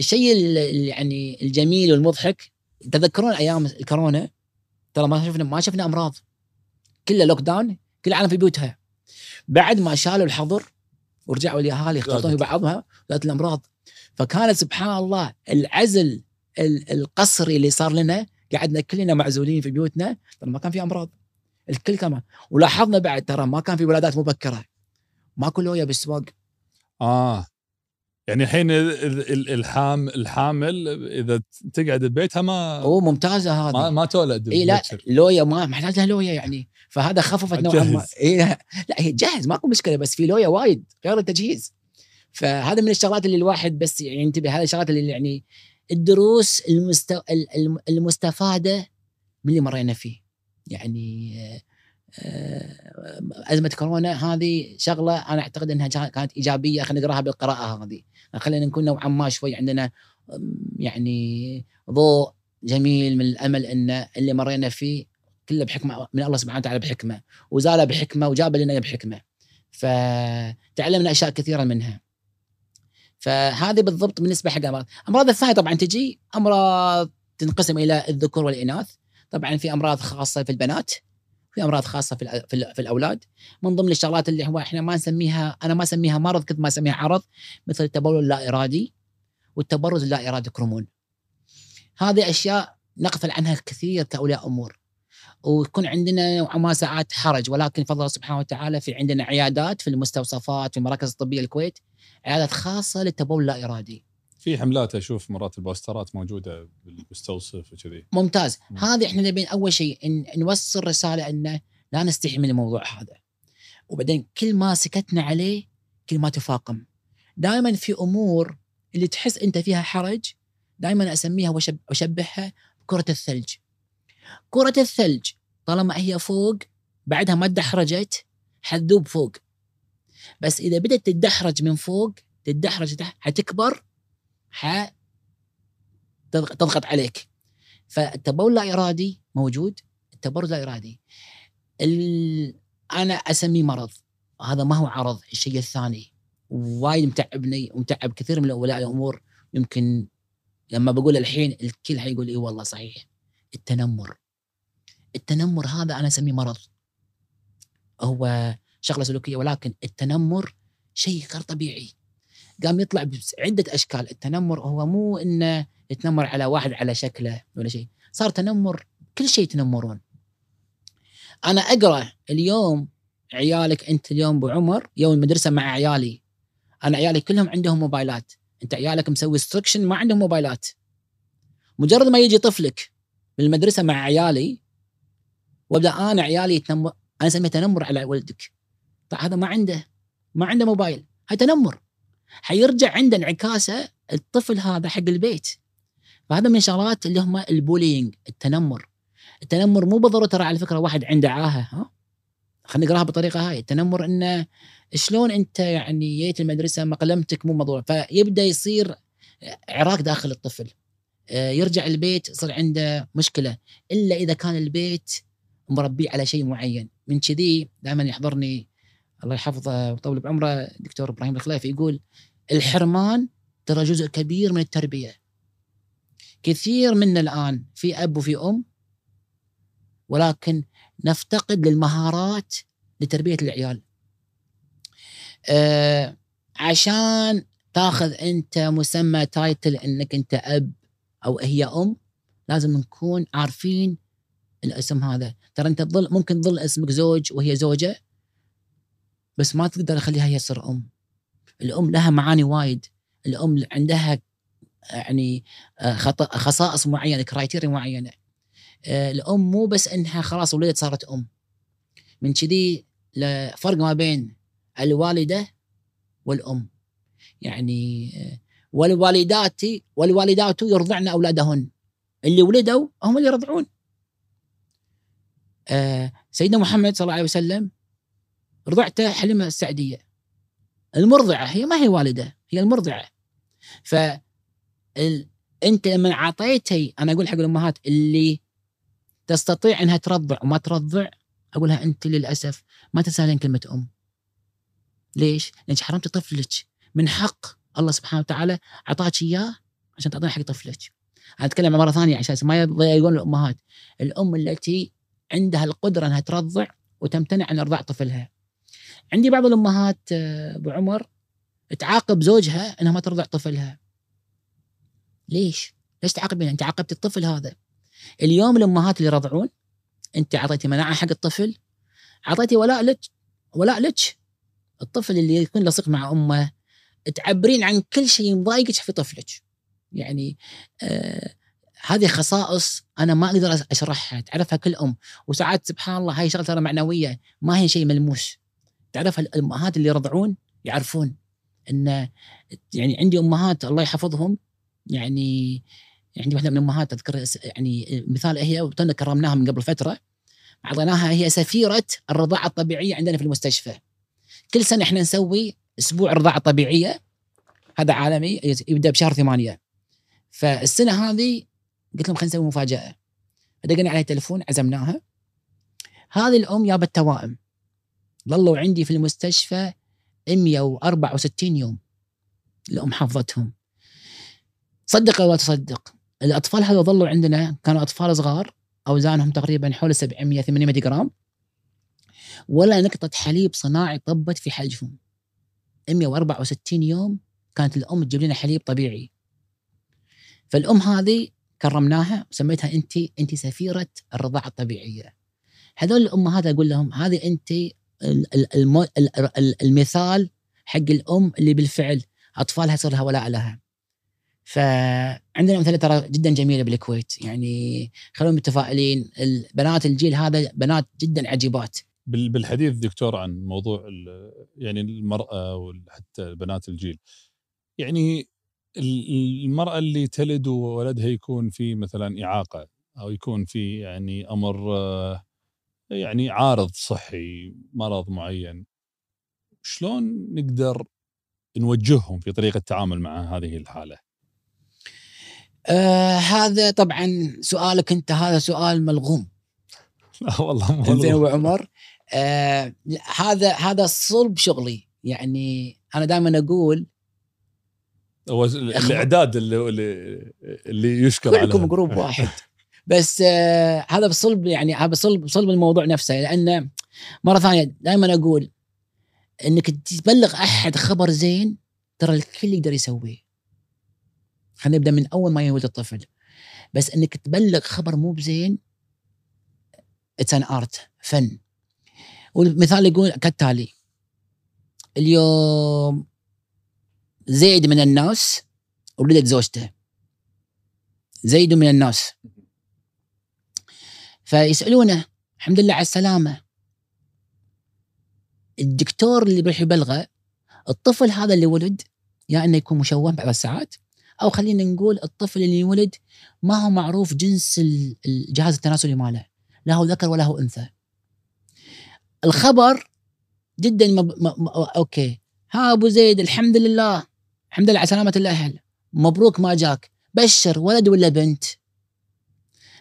الشيء يعني الجميل والمضحك تذكرون أيام الكورونا؟ ترى ما شفنا ما شفنا أمراض. كله lockdown كل العالم في بيوتها. بعد ما شالوا الحظر ورجعوا الاهالي يختلطون في بعضها ذات الأمراض. فكانت سبحان الله العزل القصري اللي صار لنا قعدنا كلنا معزولين في بيوتنا ترى ما كان في أمراض. الكل كمان ولاحظنا بعد ترى ما كان في ولادات مبكرة. ماكو لويا بالسواق. آه. يعني الحين الحام الحامل إذا تقعد ببيتها ما أوه ممتازة هذه. ما, ما تولد اي لا لويا ما محتاج لها لويا يعني. فهذا خففت نوعا ما. اي لا هي تجهز ماكو مشكلة بس في لويا وايد غير التجهيز. فهذا من الشغلات اللي الواحد بس يعني ينتبه هذه الشغلات اللي يعني الدروس المست... المستفادة من اللي مرينا فيه. يعني آه، أزمة كورونا هذه شغلة أنا أعتقد إنها كانت إيجابية خلينا نقراها بالقراءة هذه. خلينا نكون نوعا ما شوي عندنا يعني ضوء جميل من الأمل إن اللي مرينا فيه كله بحكمة من الله سبحانه وتعالى بحكمة وزال بحكمة وجاب لنا بحكمة. فتعلمنا أشياء كثيرة منها. فهذه بالضبط بالنسبة حق أمراض. أمراض الثانية طبعا تجي أمراض تنقسم إلى الذكور والإناث. طبعا في أمراض خاصة في البنات. في امراض خاصة في في الأولاد. من ضمن الشغلات اللي هو إحنا ما نسميها أنا ما أسميها مرض كنت ما أسميها عرض مثل التبول اللا إرادي والتبرز اللا إرادي كرمون. هذه أشياء نغفل عنها كثير كأولياء أمور. ويكون عندنا نوعا ما ساعات حرج ولكن فضل الله سبحانه وتعالى في عندنا عيادات في المستوصفات في المراكز الطبية الكويت عيادات خاصة للتبول اللا إرادي. في حملات أشوف مرات البوسترات موجودة بالمستوصف وكذي. ممتاز. مم. هذه إحنا نبي أول شيء إن نوصل رسالة إنه لا نستحي من الموضوع هذا. وبعدين كل ما سكتنا عليه كل ما تفاقم. دائما في أمور اللي تحس أنت فيها حرج دائما أسميها وأشبهها كره الثلج. كرة الثلج طالما هي فوق بعدها ما تدحرجت حتذوب فوق. بس إذا بدأت تتدحرج من فوق تتدحرج تحت حتكبر ح تضغ- تضغط عليك. فالتبول لا إرادي موجود التبرد لا إرادي. أنا أسميه مرض. هذا ما هو عرض الشيء الثاني. وايد متعبني ومتعب كثير من أولياء الأمور. يمكن لما بقول الحين الكل حيقول إي والله صحيح. التنمر. التنمر هذا أنا أسميه مرض. هو شغلة سلوكية ولكن التنمر شيء غير طبيعي. قام يطلع بعده أشكال. التنمر هو مو إنه يتنمر على واحد على شكله ولا شيء. صار تنمر كل شيء يتنمرون. أنا أقرأ اليوم عيالك أنت اليوم بعمر يوم المدرسة مع عيالي. أنا عيالي كلهم عندهم موبايلات. أنت عيالك مسوي restriction ما عندهم موبايلات. مجرد ما يجي طفلك بالمدرسة مع عيالي وأبدأ أنا عيالي يتنمر أنا أسميه تنمر على ولدك. طيب هذا ما عنده ما عنده موبايل. هاي تنمر. حيرجع عنده انعكاسه الطفل هذا حق البيت. فهذا من الشغلات اللي هم ال bullying التنمر. التنمر مو بالضرورة ترى على فكرة واحد عنده عاهة ها؟ خلينا نقراها بالطريقة هاي. التنمر إنه شلون أنت يعني جيت المدرسة مقلمتك مو موضوع فيبدأ يصير عراك داخل الطفل. آه، يرجع البيت يصير عنده مشكلة. إلا إذا كان البيت مربيه على شيء معين. من كذي دائما يحضرني الله يحفظه ويطول بعمره دكتور إبراهيم الخليفي يقول الحرمان ترى جزء كبير من التربية. كثير منا الآن في أب وفي أم ولكن نفتقد للمهارات لتربية العيال. آه عشان تاخذ أنت مسمى title إنك أنت أب أو هي أم لازم نكون عارفين الاسم هذا. ترى أنت تظل ممكن تظل اسمك زوج وهي زوجة بس ما تقدر تخليها هي تصير أم. الأم لها معاني وايد. الأم عندها يعني آه، خصائص معينة كرايتيريا معينة. آه، الأم مو بس إنها خلاص ولدت صارت أم. من كذي فرق ما بين الوالدة والأم. يعني آه، والوالدات والوالدات يرضعن أولادهن. اللي ولدوا هم اللي يرضعون. سيدنا محمد صلى الله عليه وسلم رضعته حليمه السعدية المرضعة هي ما هي والدة هي المرضعة ف. أنت لما اعطيتي أنا أقول حق الأمهات اللي تستطيع أنها ترضع وما ترضع أقولها أنت للأسف ما تسالين كلمة أم ليش؟ لأنك حرمت طفلك من حق الله سبحانه وتعالى أعطاك إياه عشان تعطيه حق طفلك. أنا أتكلم مرة ثانية عشان ما يضيقون الأمهات. الأم التي عندها القدرة أنها ترضع وتمتنع عن إرضاع طفلها. عندي بعض الأمهات آه، أبو عمر تعاقب زوجها إنها ما ترضع طفلها. ليش؟ ليش تعاقبين؟ أنت عاقبت الطفل هذا. اليوم الأمهات اللي يرضعون أنت أعطيتي مناعة حق الطفل أعطيتي ولاء لك ولاء لك الطفل اللي يكون لصق مع أمه تعبرين عن كل شيء مضايقك في طفلك يعني آه هذه خصائص أنا ما أقدر أشرحها تعرفها كل أم وساعات سبحان الله هاي شغلة ترى معنوية ما هي شيء ملموس تعرف الأمهات اللي يرضعون يعرفون إن يعني عندي أمهات الله يحفظهم؟ يعني عندي واحدة من الامهات أذكر يعني مثال هي وتونا كرمناها من قبل فترة أعطيناها هي سفيرة الرضاعة الطبيعية عندنا في المستشفى. كل سنة إحنا نسوي أسبوع الرضاعة الطبيعية هذا عالمي يبدأ بشهر ثمانية. فالسنة هذه قلت لهم خلينا نسوي مفاجأة. دقنا عليها تليفون عزمناها. هذه الأم جابت توائم. ظلوا عندي في المستشفى 164 يوم. الام حفظتهم. صدق لا تصدق الأطفال هذول ظلوا عندنا كانوا أطفال صغار أوزانهم تقريبا حول 700 800 جرام ولا نقطة حليب صناعي طبت في حلجهم 164 يوم كانت الأم تجيب لنا حليب طبيعي. فالأم هذه كرمناها وسميتها أنت أنت سفيرة الرضاعة الطبيعية. هذول الأمهات أقول لهم هذه أنت ال- ال- الم- ال- ال- المثال حق الأم اللي بالفعل أطفالها صار لها ولاء لها. فعندنا أمثلة ترى جدا جميلة بالكويت. يعني خلونا متفائلين. البنات الجيل هذا بنات جدا عجيبات. بال- بالحديث دكتور عن موضوع يعني المرأة وحتى بنات الجيل. يعني ال- المرأة اللي تلد وولدها يكون في مثلا إعاقة أو يكون في يعني أمر آه، يعني عارض صحي مرض معين. شلون نقدر نوجههم في طريقة التعامل مع هذه الحالة؟ آه هذا طبعا سؤالك أنت هذا سؤال ملغوم. لا والله مو زين. ابو عمر آه هذا هذا صلب شغلي. يعني أنا دائما أقول هو الإعداد اللي اللي, يشكر كلكم. جروب واحد. بس آه هذا بصلب يعني هذا بصلب بصلب الموضوع نفسه لأن مرة ثانية دائما أقول إنك تبلغ أحد خبر زين ترى الكل يقدر يسويه. خلينا نبدأ من أول ما يولد الطفل. بس إنك تبلغ خبر مو بزين it's an art فن والمثال يقول كالتالي اليوم زيد من الناس ولدت زوجته. زيد من الناس. فيسألونه الحمد لله على السلامة. الدكتور اللي بيروح يبلغه الطفل هذا اللي ولد يا إنه يكون مشوه بعض الساعات أو خلينا نقول الطفل اللي ولد ما هو معروف جنس ال- الجهاز التناسلي ماله لا هو ذكر ولا هو أنثى. الخبر جدا مب... م... م... أوكي. ها أبو زيد الحمد لله الحمد لله على سلامة الأهل. مبروك ما جاك. بشر ولد ولا بنت؟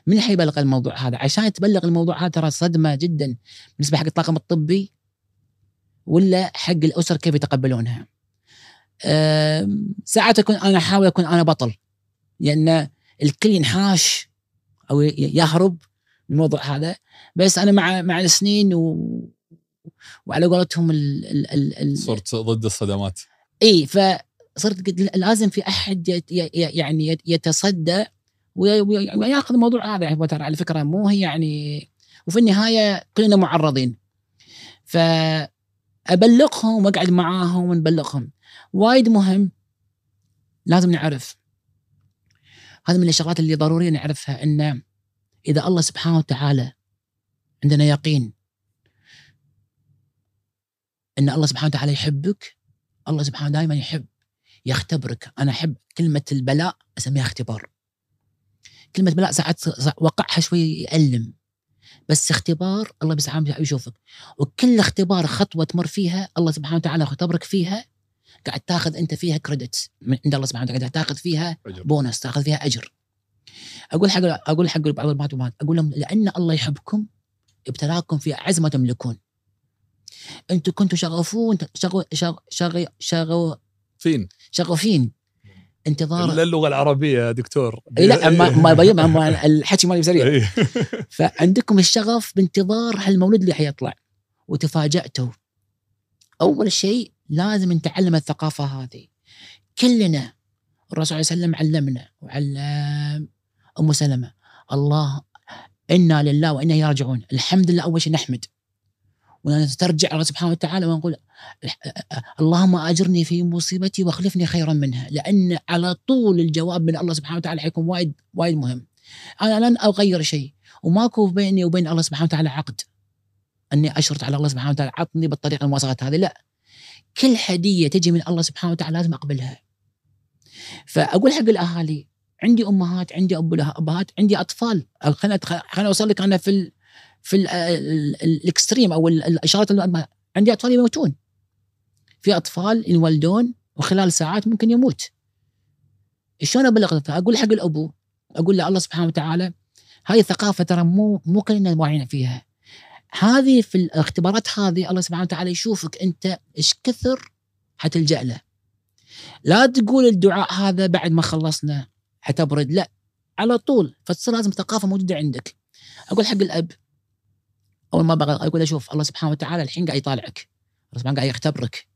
من حيبلغ الموضوع هذا؟ عشان تبلغ الموضوع هذا ترى صدمة جدا بالنسبة حق الطاقم الطبي ولا حق الأسر كيف يتقبلونها. ساعات أكون أنا أحاول أكون أنا بطل لأن الكل ينحاش أو يهرب من الموضوع هذا. بس أنا مع مع السنين و وعلى قولتهم ال ال ال ال صرت ضد الصدمات. إي فصرت لازم في أحد يعني يت- يتصدى وياخذ الموضوع هذا هو ترى على فكرة مو هي يعني وفي النهاية كلنا معرضين. فأبلغهم وأقعد معاهم ونبلغهم. وايد مهم. لازم نعرف. هذا من الشغلات اللي ضروريه نعرفها إن إذا الله سبحانه وتعالى عندنا يقين إن الله سبحانه وتعالى يحبك الله سبحانه دائما يحب يختبرك. أنا أحب كلمة البلاء أسميها اختبار. كلمة بلاء ساعات سا- وقعها شوي يألم. بس اختبار الله سبحانه وتعالى يشوفك. وكل اختبار خطوة تمر فيها الله سبحانه وتعالى يختبرك فيها قاعد تاخذ أنت فيها credit من عند الله سبحانه وتعالى. قاعد تاخذ فيها أجر. بونس تاخذ فيها أجر. أقول حق أقول حق بعض البنات أقول لهم لأن الله يحبكم ابتلاكم في اعز ما تملكون. أنتم كنتوا شغفون شغو شغ شغ شغو فين؟ شغوفين. انتظار. إلا اللغة العربية يا دكتور. لا ما ما ما الحكي مالي سريع. فعندكم الشغف بانتظار هالمولود اللي حيطلع. وتفاجأتوا. أول شيء لازم نتعلم الثقافة هذه. كلنا الرسول صلى الله عليه وسلم علمنا وعلم أم سلمة. الله إنا لله وإنا إليه راجعون. الحمد لله أول شيء نحمد. ونسترجع الله سبحانه وتعالى ونقول اللهم أجرني في مصيبتي واخلفني خيرا منها لأن على طول الجواب من الله سبحانه وتعالى حيكون وايد وايد مهم. أنا لن أغير شيء وماكو بيني وبين الله سبحانه وتعالى عقد. أني أشرط على الله سبحانه وتعالى عطني بالطريقة المواصفات هذه. لا. كل هدية تجي من الله سبحانه وتعالى لازم أقبلها. فأقول حق الأهالي عندي أمهات عندي أبهات عندي أطفال. خلينا أوصل لك أنا في في ال الإكستريم أو ال- الإشارات عندي أطفال يموتون. في أطفال ينولدون وخلال ساعات ممكن يموت. شلون أبلغ أقول حق الأبو أقول له الله سبحانه وتعالى هاي الثقافة ترى مو مو كلنا واعيين فيها. هذه في الاختبارات هذه الله سبحانه وتعالى يشوفك أنت إيش كثر حتلجأ له. لا تقول الدعاء هذا بعد ما خلصنا حتبرد لا. على طول فتصير لازم ثقافة موجودة عندك. أقول حق الأب أول ما بغى أقول له شوف الله سبحانه وتعالى الحين قاعد يطالعك. الله سبحانه قاعد يختبرك.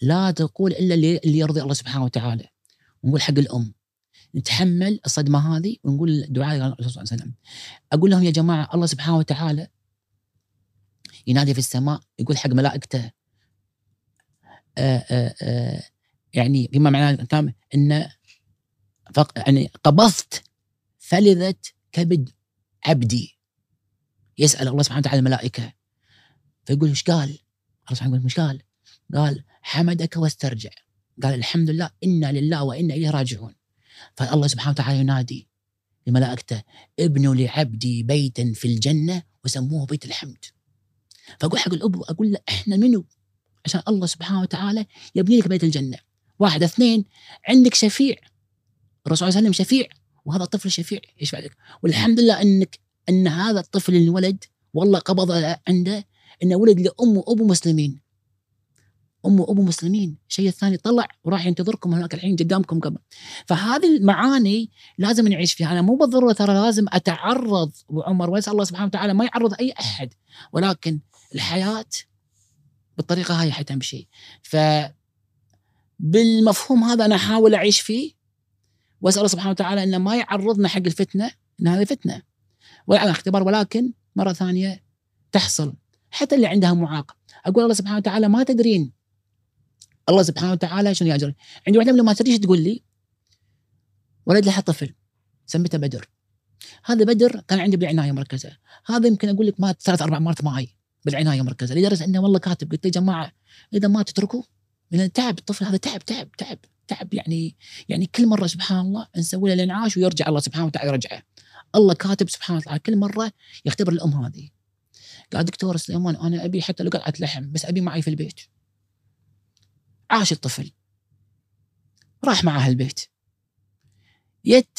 لا تقول إلا اللي, اللي يرضي الله سبحانه وتعالى. ونقول حق الأم. نتحمل الصدمة هذه ونقول دعاء الرسول صلى الله عليه وسلم. أقول لهم يا جماعة الله سبحانه وتعالى ينادي في السماء يقول حق ملائكته. آآ آآ يعني بما معناه الكلام إن. يعني قبضت فلذة كبد عبدي. يسأل الله سبحانه وتعالى الملائكة. فيقول إيش قال؟ الله سبحانه وتعالى إيش قال؟ قال حمدك واسترجع. قال الحمد لله إنا لله وإنا إليه راجعون. فالله سبحانه وتعالى ينادي لملائكته ابنوا لعبدي بيتا في الجنة وسموه بيت الحمد. فأقول حق الأب أقول له إحنا منو؟ عشان الله سبحانه وتعالى يبني لك بيت الجنة. واحد اثنين عندك شفيع. الرسول صلى الله عليه وسلم شفيع وهذا الطفل شفيع يشفع لك والحمد لله إنك إن هذا الطفل اللي ولد والله قبض عنده إنه ولد لأم وأبو مسلمين. أم وأبو مسلمين. الشيء الثاني طلع وراح ينتظركم هناك الحين قدامكم قبل. فهذه المعاني لازم نعيش فيها. أنا مو بالضرورة ترى لازم أتعرض وعمر واسال الله سبحانه وتعالى ما يعرض أي أحد. ولكن الحياة بالطريقة هاي حتمشي ف بالمفهوم هذا أنا أحاول أعيش فيه. وأسأل الله سبحانه وتعالى إنه ما يعرضنا حق الفتنة. إن هذه فتنة. ولا اختبار ولكن مرة ثانية تحصل. حتى اللي عندها معاق أقول الله سبحانه وتعالى ما تدرين. الله سبحانه وتعالى شنو ياجر عندي واحدة من ما تقول لي؟ ولد لها طفل. سميته بدر. هذا بدر كان عندي بالعناية المركزه هذا يمكن أقول لك مات ثلاث أربع مرات معي بالعناية المركزه لدرجة إنه والله كاتب قلت يا جماعة إذا ما تتركوا لأن تعب الطفل هذا تعب تعب تعب تعب. يعني يعني كل مرة سبحان الله نسوي له الانعاش ويرجع الله سبحانه وتعالى يرجعه. الله كاتب سبحانه وتعالى كل مرة يختبر الام هذه. قال دكتور سليمان أنا أبي حتى لو قطعه لحم بس أبي معي في البيت. عاش الطفل. راح معاه البيت. يت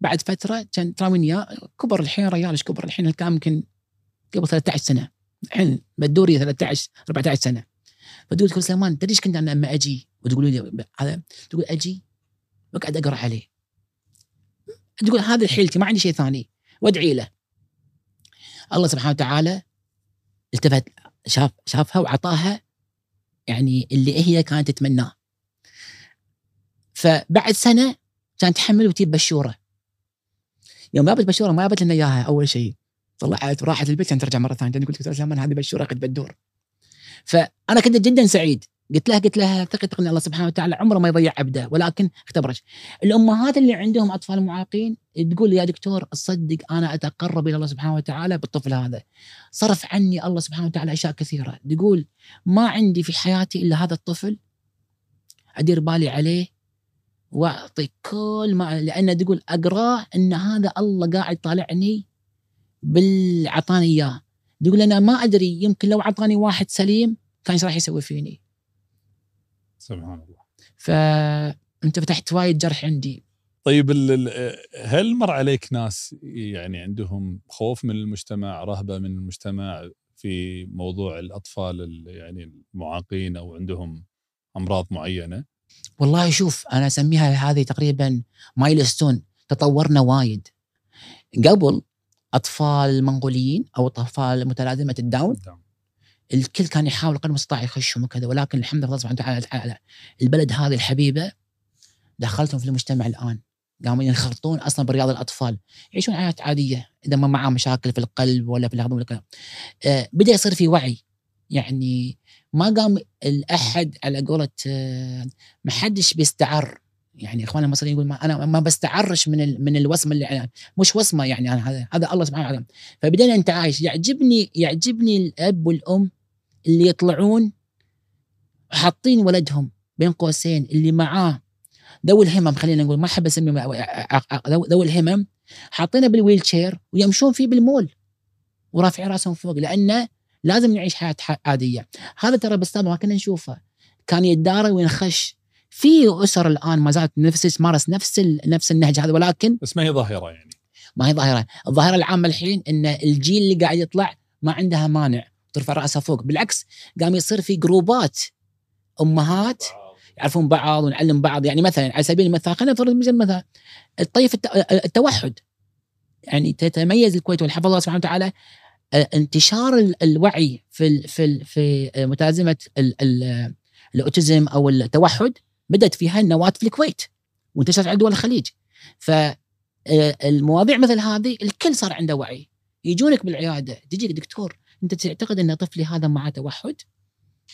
بعد فترة كان ترى وياه كبر الحين ريال إيش كبر الحين؟ كان يمكن قبل 13 سنة. الحين بدوري 13 14 سنة. فتقول تقول سليمان تدري إيش كنت أنا لما أجي؟ وتقول لي هذا تقول أجي؟ وأقعد أقرأ عليه. تقول هذه حيلتي ما عندي شيء ثاني. وادعي له. الله سبحانه وتعالى التفت شاف شافها وعطاها يعني اللي هي كانت تتمناه. فبعد سنة كانت تحمل وتجيب بشورة. يوم جابت بشورة ما جابت لنا إياها أول شيء. طلعت وراحت البيت عشان ترجع مرة ثانية قلت لك هذه بشورة قد بتدور. فأنا كنت جدا سعيد. قلت لها قلت لها ثقت ان الله سبحانه وتعالى عمره ما يضيع عبده ولكن اختبرت الأمهات اللي عندهم أطفال معاقين تقول يا دكتور تصدق أنا أتقرب إلى الله سبحانه وتعالى بالطفل هذا. صرف عني الله سبحانه وتعالى أشياء كثيرة. تقول ما عندي في حياتي إلا هذا الطفل أدير بالي عليه وأعطي كل ما لأن تقول اقراه إن هذا الله قاعد طالعني بالعطاني إياه. تقول أنا ما أدري يمكن لو اعطاني واحد سليم كان إيش راح يسوي فيني؟ سبحان الله. فأنت فتحت وايد جرح عندي. طيب هل مر عليك ناس يعني عندهم خوف من المجتمع رهبة من المجتمع في موضوع الأطفال يعني المعاقين أو عندهم أمراض معينة؟ والله شوف أنا أسميها هذه تقريبا مايلستون تطورنا وايد. قبل أطفال المنغوليين أو أطفال متلازمة الداون. الكل كان يحاول قدر المستطاع يخشهم وكذا ولكن الحمد لله سبحانه وتعالى البلد هذه الحبيبة دخلتهم في المجتمع الآن. قاموا ينخرطون أصلا برياض الأطفال. يعيشون حياة عادية إذا ما معاه مشاكل في القلب ولا في الهضم ولا كذا. آه بدأ يصير في وعي. يعني ما قام الأحد على قولة آه ما حدش بيستعر. يعني إخواننا المصريين يقول ما أنا ما بستعرش من من الوصمه اللي يعني مش وصمه يعني أنا هذا هذا الله سبحانه وتعالى. فبدينا نتعايش. يعجبني يعجبني الأب والأم اللي يطلعون حاطين ولدهم بين قوسين اللي معاه ذوي الهمم خلينا نقول ما أحب اسميهم ذوي الهمم حاطينه بالويل شير ويمشون فيه بالمول ورافعين راسهم فوق لأنه لازم نعيش حياة عادية. هذا ترى بالسابق ما كنا نشوفه. كان يتدارى وينخش. في أسر الآن ما زالت نفس تمارس نفس نفس النهج هذا ولكن بس ما هي ظاهرة يعني. ما هي ظاهرة، الظاهرة العامة الحين إن الجيل اللي قاعد يطلع ما عندها مانع. ترفع رأسها فوق. بالعكس قام يصير في جروبات أمهات يعرفون بعض ونعلم بعض. يعني مثلا على سبيل المثال خلينا نفرض مثلا الطيف التوحد. يعني تتميز الكويت والحفظ الله سبحانه وتعالى انتشار الوعي في في في متلازمه الأوتيزم أو التوحد بدأت فيها النواة في الكويت وانتشرت على دول الخليج. فالمواضيع مثل هذه الكل صار عنده وعي. يجونك بالعيادة تجيك دكتور أنت تعتقد أن طفلي هذا معه توحد؟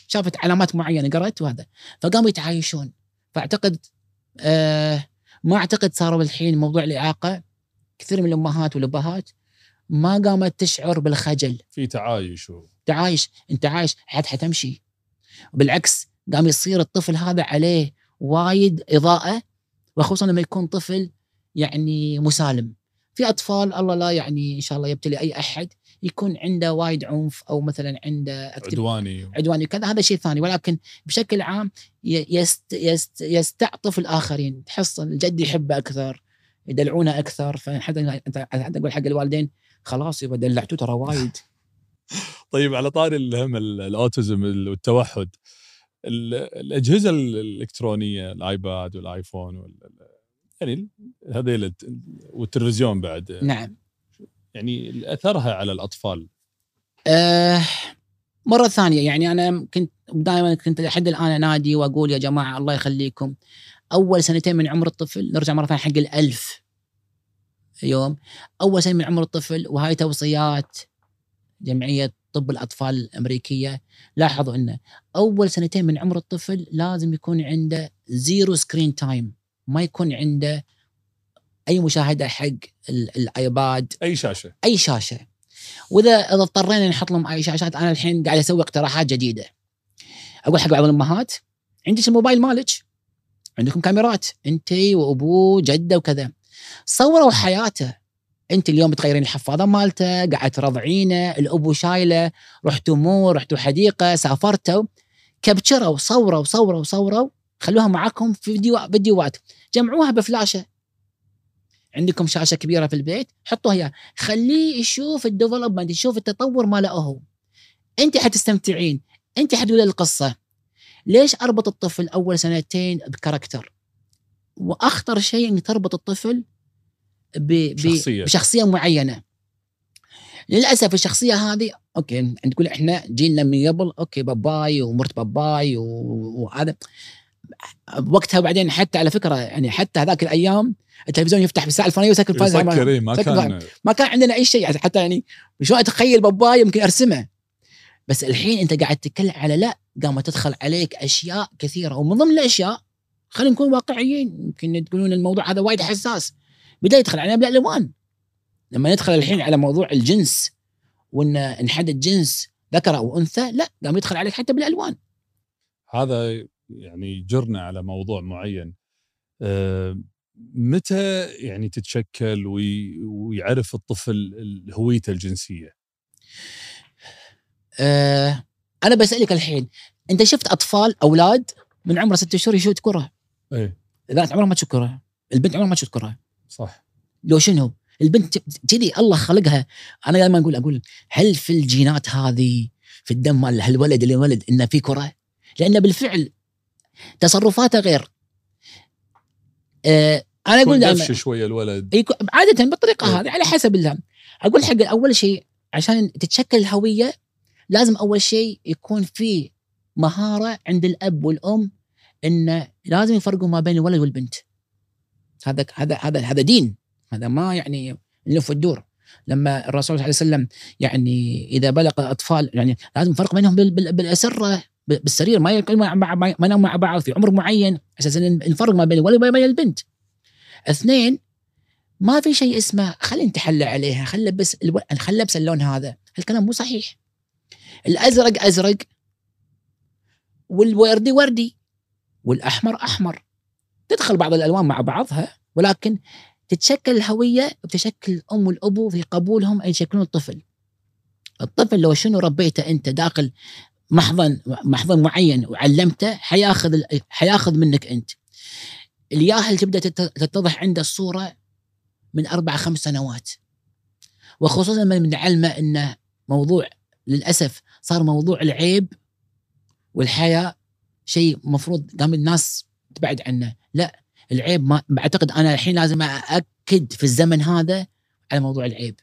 شافت علامات معينة قرأت وهذا. فقاموا يتعايشون. فأعتقد آه ما أعتقد صاروا الحين موضوع الإعاقة. كثير من الأمهات والأبهات ما قامت تشعر بالخجل. في تعايش و... تعايش. أنت عايش حد حتمشي. بالعكس قام يصير الطفل هذا عليه وايد إضاءة وخصوصا لما يكون طفل يعني مسالم. في أطفال الله لا يعني إن شاء الله يبتلي أي أحد يكون عنده وايد عنف أو مثلا عنده عدواني. عدواني كذا هذا شيء ثاني. ولكن بشكل عام يست يست يستعطف الآخرين. تحس الجد يحبه أكثر يدلعونه أكثر. فحتى حتى أقول حق الوالدين خلاص يبا دلعتوه ترى وايد. طيب على طاري الهم والتوحد ال- الأجهزة ال- الإلكترونية الآيباد والآيفون وال يعني هذيل الت- والتلفزيون بعد. نعم. يعني أثرها على الأطفال. آه مرة ثانية يعني أنا كنت دائما كنت لحد الآن أنادي وأقول يا جماعة الله يخليكم. أول سنتين من عمر الطفل نرجع مرة ثانية حق الألف يوم. أول سنة من عمر الطفل وهاي توصيات جمعية طب الأطفال الأمريكية. لاحظوا أنه أول سنتين من عمر الطفل لازم يكون عنده zero screen time ما يكون عنده أي مشاهدة حق ال- الآيباد أي شاشة. أي شاشة. واذا إذا اضطرينا نحط لهم أي شاشات أنا الحين قاعد أسوي اقتراحات جديدة. أقول حق بعض الأمهات عندك الموبايل مالك؟ عندكم كاميرات؟ أنت وابوه جدة وكذا. صوروا حياته. أنت اليوم بتغيرين الحفاضة مالته قاعد ترضعينه الأبو شايله رحتوا مول رحتوا حديقة سافرتوا. capture وا صوروا صوروا صوروا. خلوها معاكم في فيديو فيديوهات. جمعوها بفلاشة. عندكم شاشة كبيرة في البيت حطوها إياها. خليه يشوف ال development يشوف التطور ماله هو. أنت حتستمتعين. أنت حتقولي القصة. ليش أربط الطفل أول سنتين ب character؟ وأخطر شيء إنك تربط الطفل ب... ب... شخصية. بشخصية معينة. للأسف الشخصية هذه okay تقول إحنا جيلنا من قبل okay باباي ومرت باباي وهذا. وقتها بعدين حتى على فكرة يعني حتى هذاك الأيام التلفزيون يفتح في الساعة الفلانية ويسكر الفلانية. يسكر إيه، ما سكر كان ما كان عندنا أي شيء يعني حتى يعني شلون أتخيل باباي يمكن أرسمه. بس الحين أنت قاعد تتكلم على لا قامت تدخل عليك أشياء كثيرة ومن ضمن الأشياء خلينا نكون واقعيين يمكن تقولون الموضوع هذا وايد حساس. بدا يدخل علينا بالالوان لما ندخل الحين على موضوع الجنس وإن نحدد جنس ذكر أو أنثى لا قام يدخل عليك حتى بالالوان هذا يعني جرنا على موضوع معين. آه، متى يعني تتشكل وي- ويعرف الطفل ال- هويته الجنسية؟ آه أنا بسألك الحين أنت شفت أطفال أولاد من عمره ستة شهور يشوت كرة؟ إيه. البنت عمرها ما تشوت كرة البنت عمرها ما تشوت كرة. صح. لو شنو؟ البنت كذي الله خلقها. أنا دائما أقول أقول هل في الجينات هذه في الدم مال هالولد اللي ولد إنه في كرة؟ لأن بالفعل تصرفاته غير. آه أنا أقول دائما شوية الولد. عاده بالطريقة إيه. هذه على حسب الله أقول حق أول شيء عشان تتشكل الهوية لازم أول شيء يكون في مهارة عند الأب والأم إنه لازم يفرقوا ما بين الولد والبنت. هذا هذا هذا هذا دين. هذا ما يعني نلف وندور. لما الرسول صلى الله عليه وسلم يعني إذا بلغ الاطفال يعني لازم فرق بينهم بال- بال- بالأسرة. بالسرير ما يكون مع ما يناموا مع بعض في عمر معين. أساسا نفرق ما بين الولد وما بين البنت. اثنين ما في شيء اسمه خلي نتحلى عليها خلي لبس ألو... خلي لبس اللون هذا. الكلام مو صحيح. الأزرق أزرق والوردي وردي والأحمر أحمر. تدخل بعض الألوان مع بعضها ولكن تتشكل الهوية بتشكل الام والابو في قبولهم ان يشكلون الطفل. الطفل لو شنو ربيته أنت داخل محضن محضن معين وعلمته حياخذ حياخذ منك أنت. الياهل تبدأ تت- تتضح عنده الصورة من أربع خمس سنوات. وخصوصا لما نعلمه إنه موضوع للأسف صار موضوع العيب والحياء شيء مفروض قام الناس تبعد عنه. لا العيب ما بعتقد أنا الحين لازم أأكد في الزمن هذا على موضوع العيب.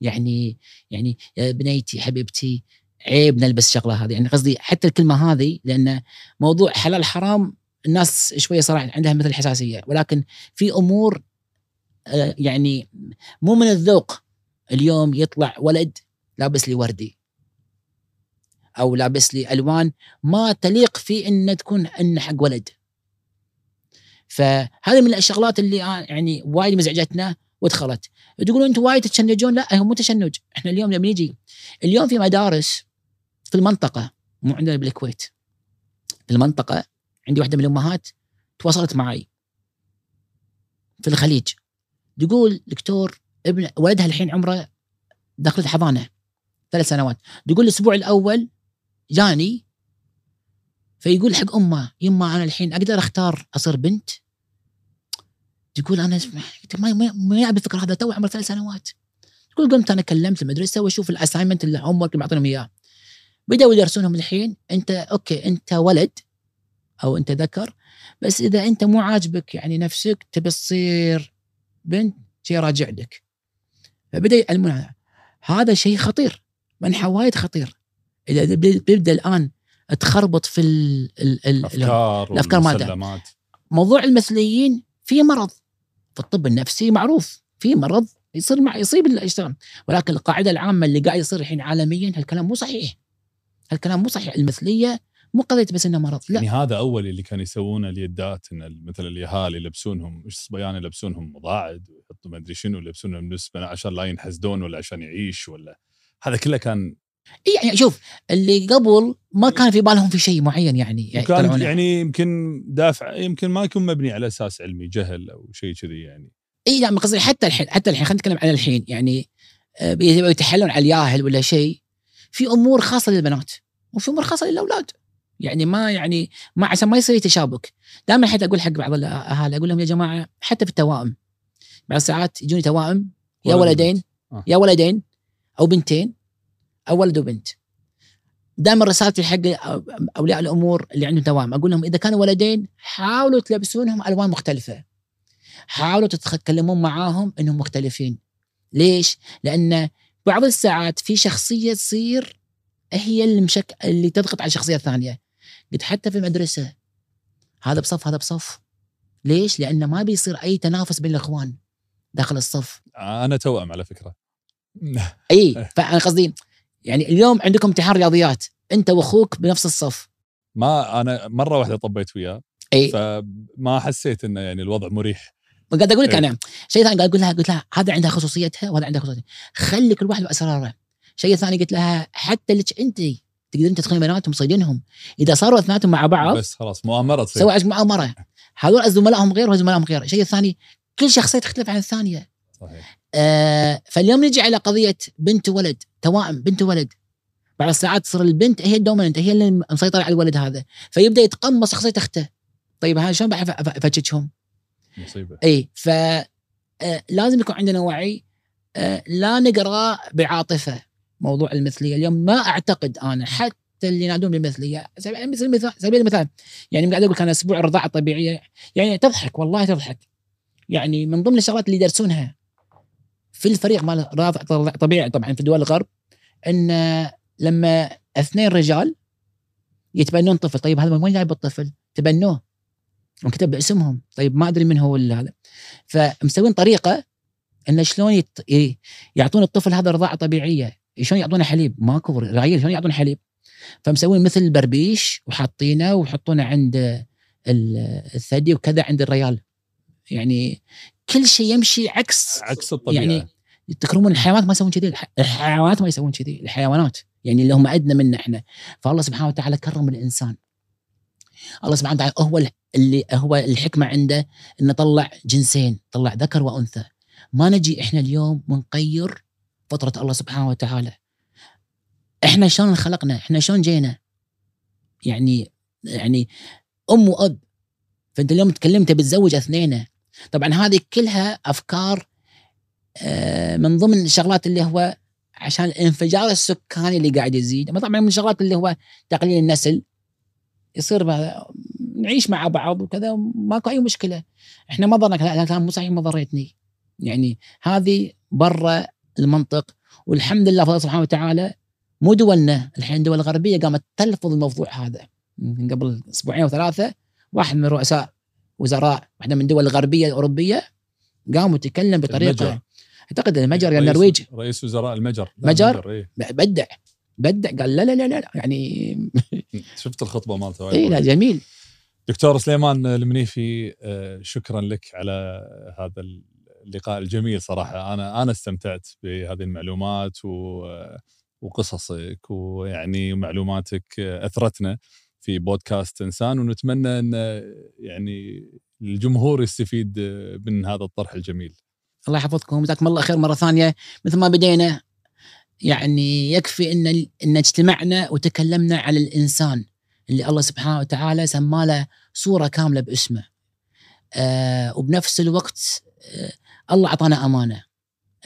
يعني يعني يا بنيتي حبيبتي عيب نلبس شغله هذه. يعني قصدي حتى الكلمة هذه لأن موضوع حلال حرام الناس شوية صراحة عندها مثل حساسيه ولكن في أمور آه، يعني مو من الذوق اليوم يطلع ولد لابس لي وردي أو لابس لي ألوان ما تليق في ان تكون ان حق ولد. فهذه من الشغلات اللي يعني وايد مزعجتنا ودخلت. تقولون أنتم وايد تشنجون؟ لا هو مو تشنج. إحنا اليوم لما نيجي اليوم في مدارس في المنطقة مو عندنا بالكويت. في المنطقة عندي واحدة من الأمهات تواصلت معي في الخليج. تقول دكتور ابن ولدها الحين عمره داخل الحضانه ثلاث سنوات. تقول الأسبوع الأول جاني فيقول حق أمه يما أنا الحين أقدر أختار أصير بنت؟ تقول أنا ما ما الفكرة هذا تو عمره ثلاث سنوات. تقول قمت أنا كلمت المدرسة وأشوف ال assignment ال homework اللي معطينهم إياه. بدأوا يدرسونهم الحين. أنت أوكي أنت ولد أو أنت ذكر بس إذا أنت مو عاجبك يعني نفسك تبي تصير بنت شيء راجع لك. فبدأ يعلمون هذا شيء خطير منحى وايد خطير. إذا بيبدأ الآن تخربط في ال ال ال الأفكار الأفكار مالته. موضوع المثليين في مرض. في الطب النفسي معروف في مرض يصير مع يصيب يشتغل. ولكن القاعدة العامة اللي قاعد يصير الحين عالميا هالكلام مو صحيح. هالكلام مو صحيح المثلية مو قضية بس إنه مرض لا. يعني هذا أول اللي كانوا يسوونه اليدات إن مثلا اليهال يلبسونهم الصبيان يلبسونهم مضاعد ويحطوا ما أدري شنو يلبسونهم نسبه عشان لا ينحسدون ولا عشان يعيش ولا. هذا كله كان يعني شوف اللي قبل ما كان في بالهم في شيء معين يعني, يعني كان. يعني يمكن دافع يمكن ما يكون مبني على أساس علمي جهل أو شيء كذي يعني. إي لا قصدي حتى الحين حتى الحين خلينا نتكلم عن الحين يعني آه، يتحلون على الياهل ولا شيء في أمور خاصة للبنات وفي أمور خاصة للأولاد يعني ما يعني ما عشان ما يصير تشابك دائما حتى أقول حق بعض الأهالي أقول لهم يا جماعة حتى في التوائم بعض الساعات يجوني توائم يا ولد ولدين. آه. يا ولدين أو بنتين أو ولد وبنت دائما رسالتي حق أولياء الأمور اللي عندهم توائم أقول لهم إذا كانوا ولدين حاولوا تلبسونهم ألوان مختلفة حاولوا تتكلمون معاهم إنهم مختلفين ليش؟ لأن بعض الساعات في شخصية تصير هي اللي مشك... اللي تضغط على الشخصيه الثانية قلت حتى في المدرسة. هذا بصف هذا بصف. ليش؟ لأن ما بيصير أي تنافس بين الإخوان داخل الصف. أنا توأم على فكرة. إي فأنا قصدي يعني اليوم عندكم امتحان رياضيات. أنت وأخوك بنفس الصف. ما أنا مرة واحدة طبيت وياه. إي. فما حسيت إنه يعني الوضع مريح. قاعد أقول لك إيه. أنا شيء ثاني قاعد أقول لها قلت لها هذا عندها خصوصيتها وهذا عندها خصوصيتها. خلي كل واحد بأسراره. شيء ثاني قلت لها حتى لك أنت تقدرين تدخلين بناتهم تصيدينهم إذا صاروا اثنيناتهم مع بعض بس خلاص مؤامره تصير سوي مؤامره هذول زملائهم غير وهذول زملائهم غير. الشيء الثاني كل شخصية تختلف عن الثانية. صحيح. آه فاليوم نجي على قضية بنت وولد توائم بنت وولد بعض الساعات تصير البنت هي ال dominant هي اللي مسيطرة على الولد هذا. فيبدأ يتقمص شخصية أخته. طيب هذا شلون بعرف افككهم؟ مصيبة. إي ف آه، لازم يكون عندنا وعي. آه، لا نقرأ بعاطفة موضوع المثلية. اليوم ما أعتقد أنا حتى اللي ينادون بالمثلية. مثل المثال سبيل المثال يعني قاعد أقول كان أسبوع الرضاعه الطبيعيه يعني تضحك والله تضحك. يعني من ضمن الشغلات اللي يدرسونها في الفريق مال رضاعه طبيعي طبعا في دول الغرب إن لما اثنين رجال يتبنون طفل طيب هذا من وين جايب الطفل؟ تبنوه. وكتب باسمهم. طيب ما أدري من هو هذا. فمسوين طريقة انه شلون يت... يعطون الطفل هذا رضاعة طبيعية. شلون يعطونه حليب؟ ماكو رعيل شلون يعطونه حليب؟ فمسوين مثل بربيش وحاطينه ويحطونه عند ال- الثدي وكذا عند الريال. يعني كل شيء يمشي عكس عكس الطبيعة. يعني تكرمون الحيوانات ما يسوون كذي. الح- الحيوانات ما يسوون كذي. الحيوانات. يعني اللي هم أدنى منا إحنا. فالله سبحانه وتعالى كرم الإنسان. الله سبحانه وتعالى هو ال- اللي هو الحكمة عنده إنه طلع جنسين طلع ذكر وأنثى. ما نجي إحنا اليوم ونغير فطرة الله سبحانه وتعالى. إحنا شلون انخلقنا إحنا شلون جينا؟ يعني يعني أم وأب. فأنت اليوم تكلمت بتزوج اثنين. طبعا هذه كلها أفكار آه، من ضمن الشغلات اللي هو عشان الانفجار السكاني اللي قاعد يزيد. طبعا من الشغلات اللي هو تقليل النسل. يصير بقى- نعيش مع بعض وكذا ماكو أي مشكلة إحنا ما لا كلام مو صحيح ما ضريتني يعني هذه برا المنطق والحمد لله فضل سبحانه وتعالى مو دولنا الحين دول غربيه قامت تلفظ الموضوع هذا من قبل أسبوعين أو ثلاثة واحد من رؤساء وزراء واحدة من الدول الغربيه الاوروبيه قام وتكلم بطريقة المجر. أعتقد المجر يا رئيس- النرويج رئيس وزراء المجر لا، مجر؟ إيه. بدع بدع قال لا لا لا لا يعني شفت الخطبة مالته اي لا جميل. دكتور سليمان المنيفي آه، شكرا لك على هذا اللقاء الجميل صراحة. أنا أنا استمتعت بهذه المعلومات وقصصك ويعني معلوماتك أثرتنا في بودكاست إنسان ونتمنى أن يعني الجمهور يستفيد من هذا الطرح الجميل. الله يحفظكم جزاكم الله خير مرة ثانية. مثل ما بدينا يعني يكفي إن إن اجتمعنا وتكلمنا على الإنسان اللي الله سبحانه وتعالى سمى صورة كاملة باسمه. آه وبنفس الوقت آه الله أعطانا أمانة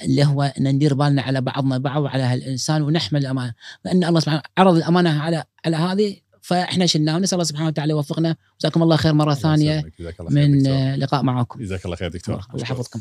اللي هو إن ندير بالنا على بعضنا بعض وعلى هالإنسان ونحمل الأمانة. فإن الله سبحانه عرض الأمانة على على هذه فإحنا شلناه ونسأل الله سبحانه وتعالى يوفقنا. جزاكم الله خير مرة ثانية من لقاء معكم. جزاك الله خير دكتور. الله يحفظكم.